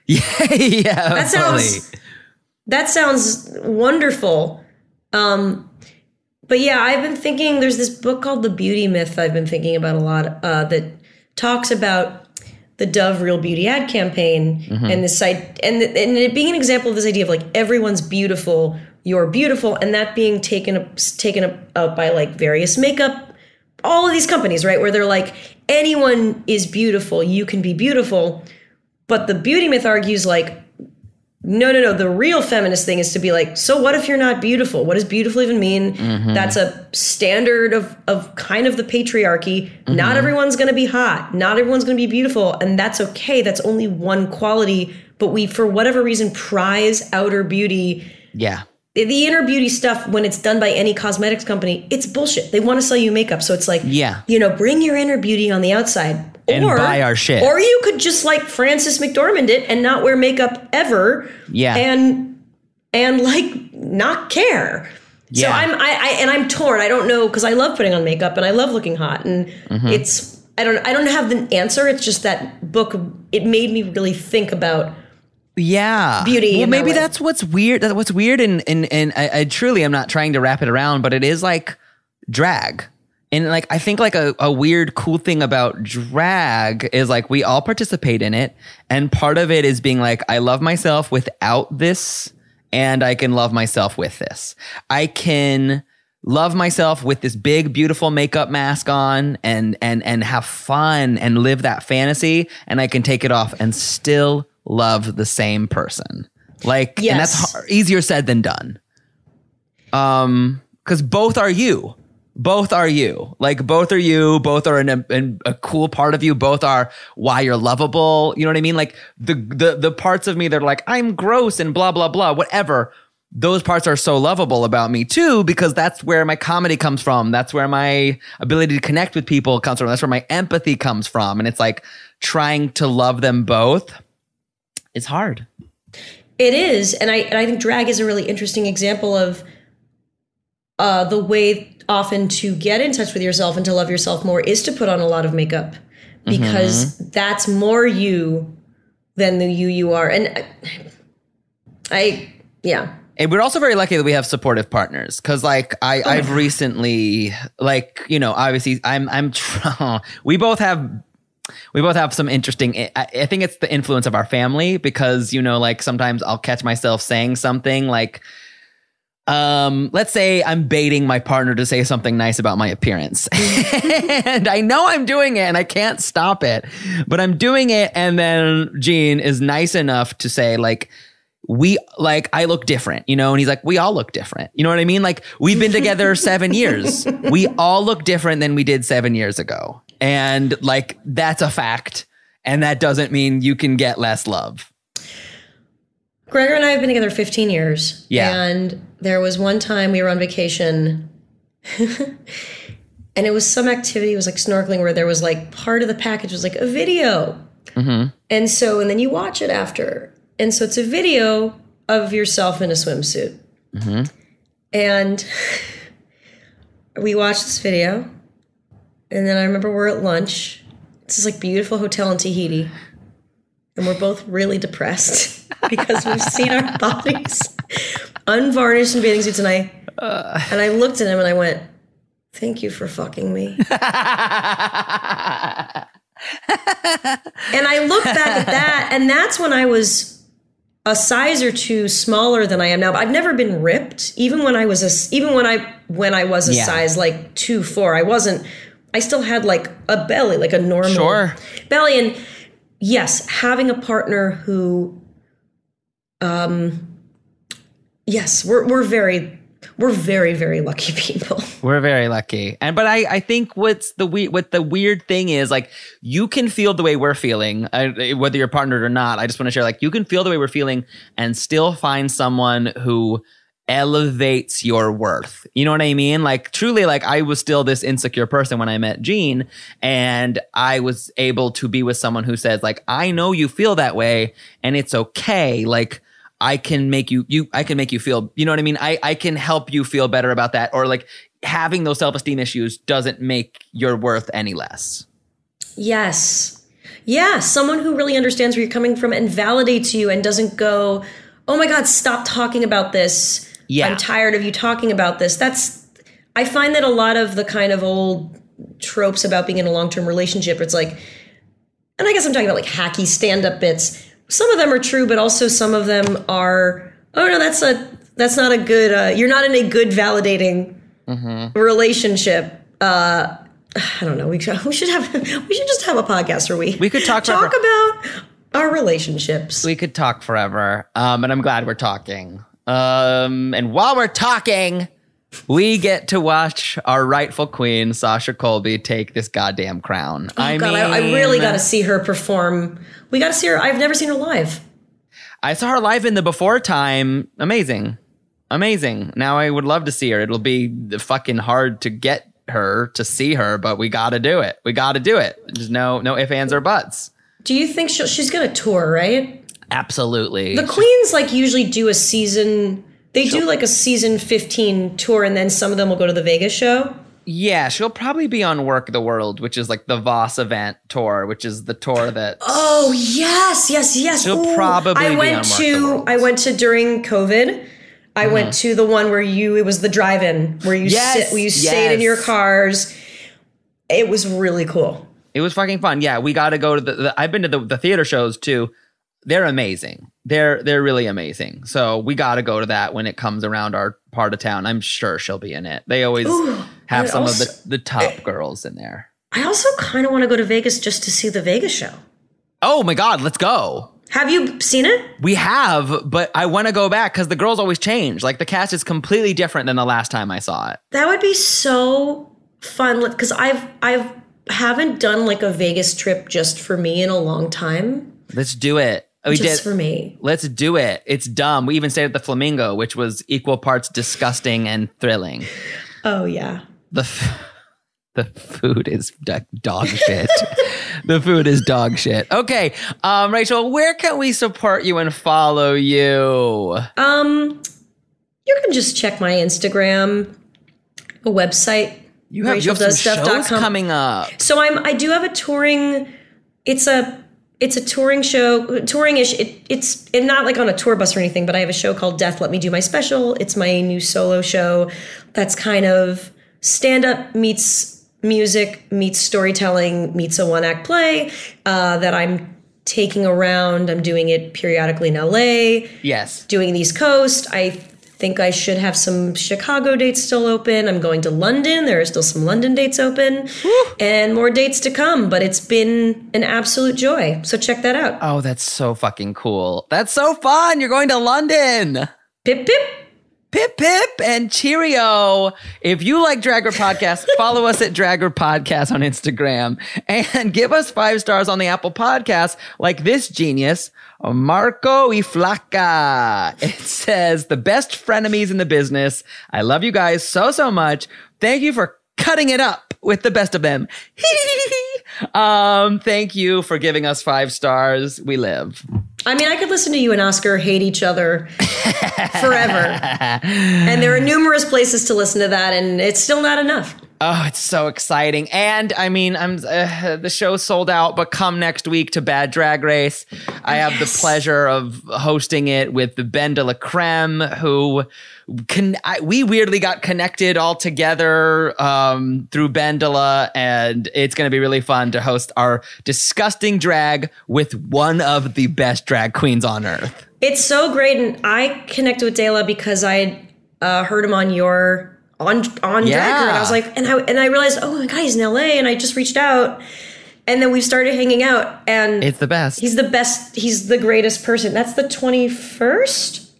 Yeah, yeah. That sounds that sounds wonderful. Um, but yeah, I've been thinking. There's this book called The Beauty Myth. I've been thinking about a lot uh, that talks about the Dove Real Beauty ad campaign Mm-hmm. and this site and and it being an example of this idea of like everyone's beautiful, you're beautiful, and that being taken up taken up, up by like various makeup, all of these companies, right? Where they're like anyone is beautiful, you can be beautiful. But the beauty myth argues like no, no, no. The real feminist thing is to be like, so what if you're not beautiful? What does beautiful even mean? Mm-hmm. That's a standard of of kind of the patriarchy. Mm-hmm. Not everyone's going to be hot. Not everyone's going to be beautiful, and that's okay. That's only one quality. But we, for whatever reason, prize outer beauty. Yeah. The inner beauty stuff, when it's done by any cosmetics company, it's bullshit. They want to sell you makeup, so it's like, Yeah. you know, bring your inner beauty on the outside, And buy our shit. or you could just like Frances McDormand it and not wear makeup ever. Yeah. And and like not care. So Yeah. I'm I, I and I'm torn. I don't know because I love putting on makeup and I love looking hot and Mm-hmm. it's I don't I don't have the answer. It's just that book it made me really think about Yeah. Beauty Well, maybe that's what's weird. That's what's weird, and and and I, I truly am not trying to wrap it around, but it is like drag. And like I think like a, a weird cool thing about drag is like we all participate in it. And part of it is being like, I love myself without this, and I can love myself with this. I can love myself with this big beautiful makeup mask on and and and have fun and live that fantasy and I can take it off and still love the same person. Like and that's Yes. har easier said than done. Um cuz both are you. Both are you. Like both are you, both are in a, a cool part of you, both are why you're lovable. You know what I mean? Like the the the parts of me that are like I'm gross and blah blah blah, whatever those parts are so lovable about me too because that's where my comedy comes from that's where my ability to connect with people comes from that's where my empathy comes from and it's like trying to love them both is hard. It is, and I and I think drag is a really interesting example of uh, the way often to get in touch with yourself and to love yourself more is to put on a lot of makeup because that's more you than the you you are. And I, I yeah, and we're also very lucky that we have supportive partners because like i i've recently like you know obviously i'm i'm we both have we both have some interesting I, I think it's the influence of our family because you know like sometimes i'll catch myself saying something like um let's say i'm baiting my partner to say something nice about my appearance and i know i'm doing it and i can't stop it but i'm doing it and then gene is nice enough to say like we like I look different, you know, and he's like, we all look different. You know what I mean? Like we've been together seven years. We all look different than we did seven years ago. And like that's a fact. And that doesn't mean you can get less love. Gregor and I have been together 15 years. Yeah. And there was one time we were on vacation and it was some activity, it was like snorkeling where there was like part of the package was like a video. Mm-hmm. And so, and then you watch it after. And so it's a video of yourself in a swimsuit. Mm-hmm. And we watched this video. And then I remember we're at lunch. It's This is like beautiful hotel in Tahiti. And we're both really depressed because we've seen our bodies unvarnished in bathing suits. And I and I looked at him and I went thank you for fucking me. And I look back at that and that's when I was a size or two smaller than I am now. But I've never been ripped. Even when I was a even when I when I was a Yeah. size like 2 4 I wasn't I still had like a belly like a normal Sure. belly and yes having a partner who um, Yes, we're we're very we're very very lucky people. We're very lucky. And but I I think what's the we what the weird thing is like you can feel the way we're feeling I, whether you're partnered or not. I just want to share like you can feel the way we're feeling and still find someone who elevates your worth. You know what I mean? Like truly like I was still this insecure person when I met Gene and I was able to be with someone who says like I know you feel that way and it's okay. Like I can make you you I can make you feel, you know what I mean? I I can help you feel better about that or like having those self-esteem issues doesn't make your worth any less. Yes. Yeah, someone who really understands where you're coming from and validates you and doesn't go, "Oh my god, stop talking about this. Yeah. I'm tired of you talking about this." That's I find that a lot of the kind of old tropes about being in a long-term relationship, it's like and I guess I'm talking about like hacky stand-up bits. Some of them are true, but also some of them are, "Oh no, that's a that's not a good uh, you're not in a good validating relationship." Uh I don't know. We should, we should have we should just have a podcast where we We could talk talk forever. about our relationships. We could talk forever. Um, and I'm glad we're talking. Um, and while we're talking, we get to watch our rightful queen, Sasha Colby, take this goddamn crown. I Oh God, mean, I, I really got to see her perform. We got to see her. I've never seen her live. I saw her live in the before time. Amazing. Amazing. Now I would love to see her. It'll be fucking hard to get her to see her, but we got to do it. We got to do it. There's no no ifs, ands, or buts. Do you think she'll, she's going to tour? Right. Absolutely. The queens like usually do a season. They do like a season fifteen tour, and then some of them will go to the Vegas show. Yeah, she'll probably be on Werq the World, which is like the Voss event tour, which is the tour that Oh yes, yes, yes. She'll probably I be went on Mark the to. Mm-hmm. I went to during COVID. I went to the one where you. It was the drive-in where you Yes, sit. Where you stayed in your cars. It was really cool. it was fucking fun. Yeah, we got to go to the, the. I've been to the, the theater shows too. They're amazing. They're they're really amazing. So we got to go to that when it comes around our part of town. I'm sure she'll be in it. They always have and some of the, the top eh. girls in there. I also kind of want to go to Vegas just to see the Vegas show. Oh my god, let's go. Have you seen it? We have, but I want to go back because the girls always change. Like the cast is completely different than the last time I saw it. That would be so fun because I've I've haven't done like a Vegas trip just for me in a long time. Let's do it. We just did. for me. Let's do it. It's dumb. We even stayed at the Flamingo, which was equal parts disgusting and thrilling. Oh yeah. The f- the food is do- dog shit. the food is dog shit. Okay, um, Rachel, where can we support you and follow you? Um, you can just check my Instagram, a website. You have, you have some shows RachelDoesStuff.com. coming up. So I'm I do have a touring. It's a it's a touring show, touring-ish. It, it's and not like on a tour bus or anything, but I have a show called Death Let Me Do My Special. It's my new solo show. That's kind of stand up meets music meets storytelling meets a one act play uh, that I'm taking around. I'm doing it periodically in LA Yes. doing the East Coast. I think I should have some Chicago dates still open. I'm going to London. There are still some London dates open and more dates to come, but it's been an absolute joy. So check that out. Oh, that's so fucking cool. That's so fun. You're going to London. Pip pip. Pip pip and cheerio. If you like Drag Her Podcast, follow us at Drag Her Podcast on Instagram and give us five stars on the Apple Podcast, like this genius, Marco Iflaca. It says the best frenemies in the business. I love you guys so so much. Thank you for cutting it up with the best of them. um, thank you for giving us five stars. We live. I mean, I could listen to you and Oscar hate each other forever. and there are numerous places to listen to that, and it's still not enough. Oh, it's so exciting. And I mean, I'm uh, the show's sold out, but come next week to Bad Drag Race. I have the pleasure of hosting it with BenDeLaCreme, who can I, we weirdly got connected all together um, through Ben and it's going to be really fun to host our disgusting drag with one of the best drag queens on earth. It's so great, and I connected with Dela because I uh, heard him on your on on Drag Her, and I was like, and I and I realized, oh my god, he's in LA, and I just reached out And then we've started hanging out, and It's the best. he's the best. He's the greatest person. That's the twenty first.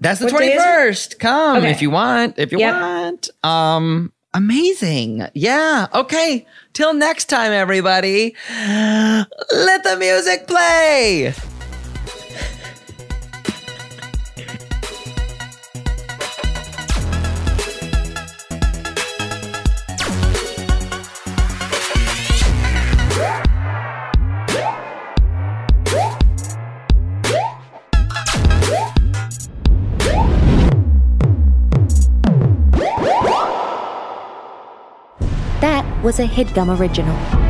That's the twenty first. Come Okay. if you want. If you Yep. want. Um. Amazing. Yeah. Okay. Till next time, everybody. Let the music play. A headgum original.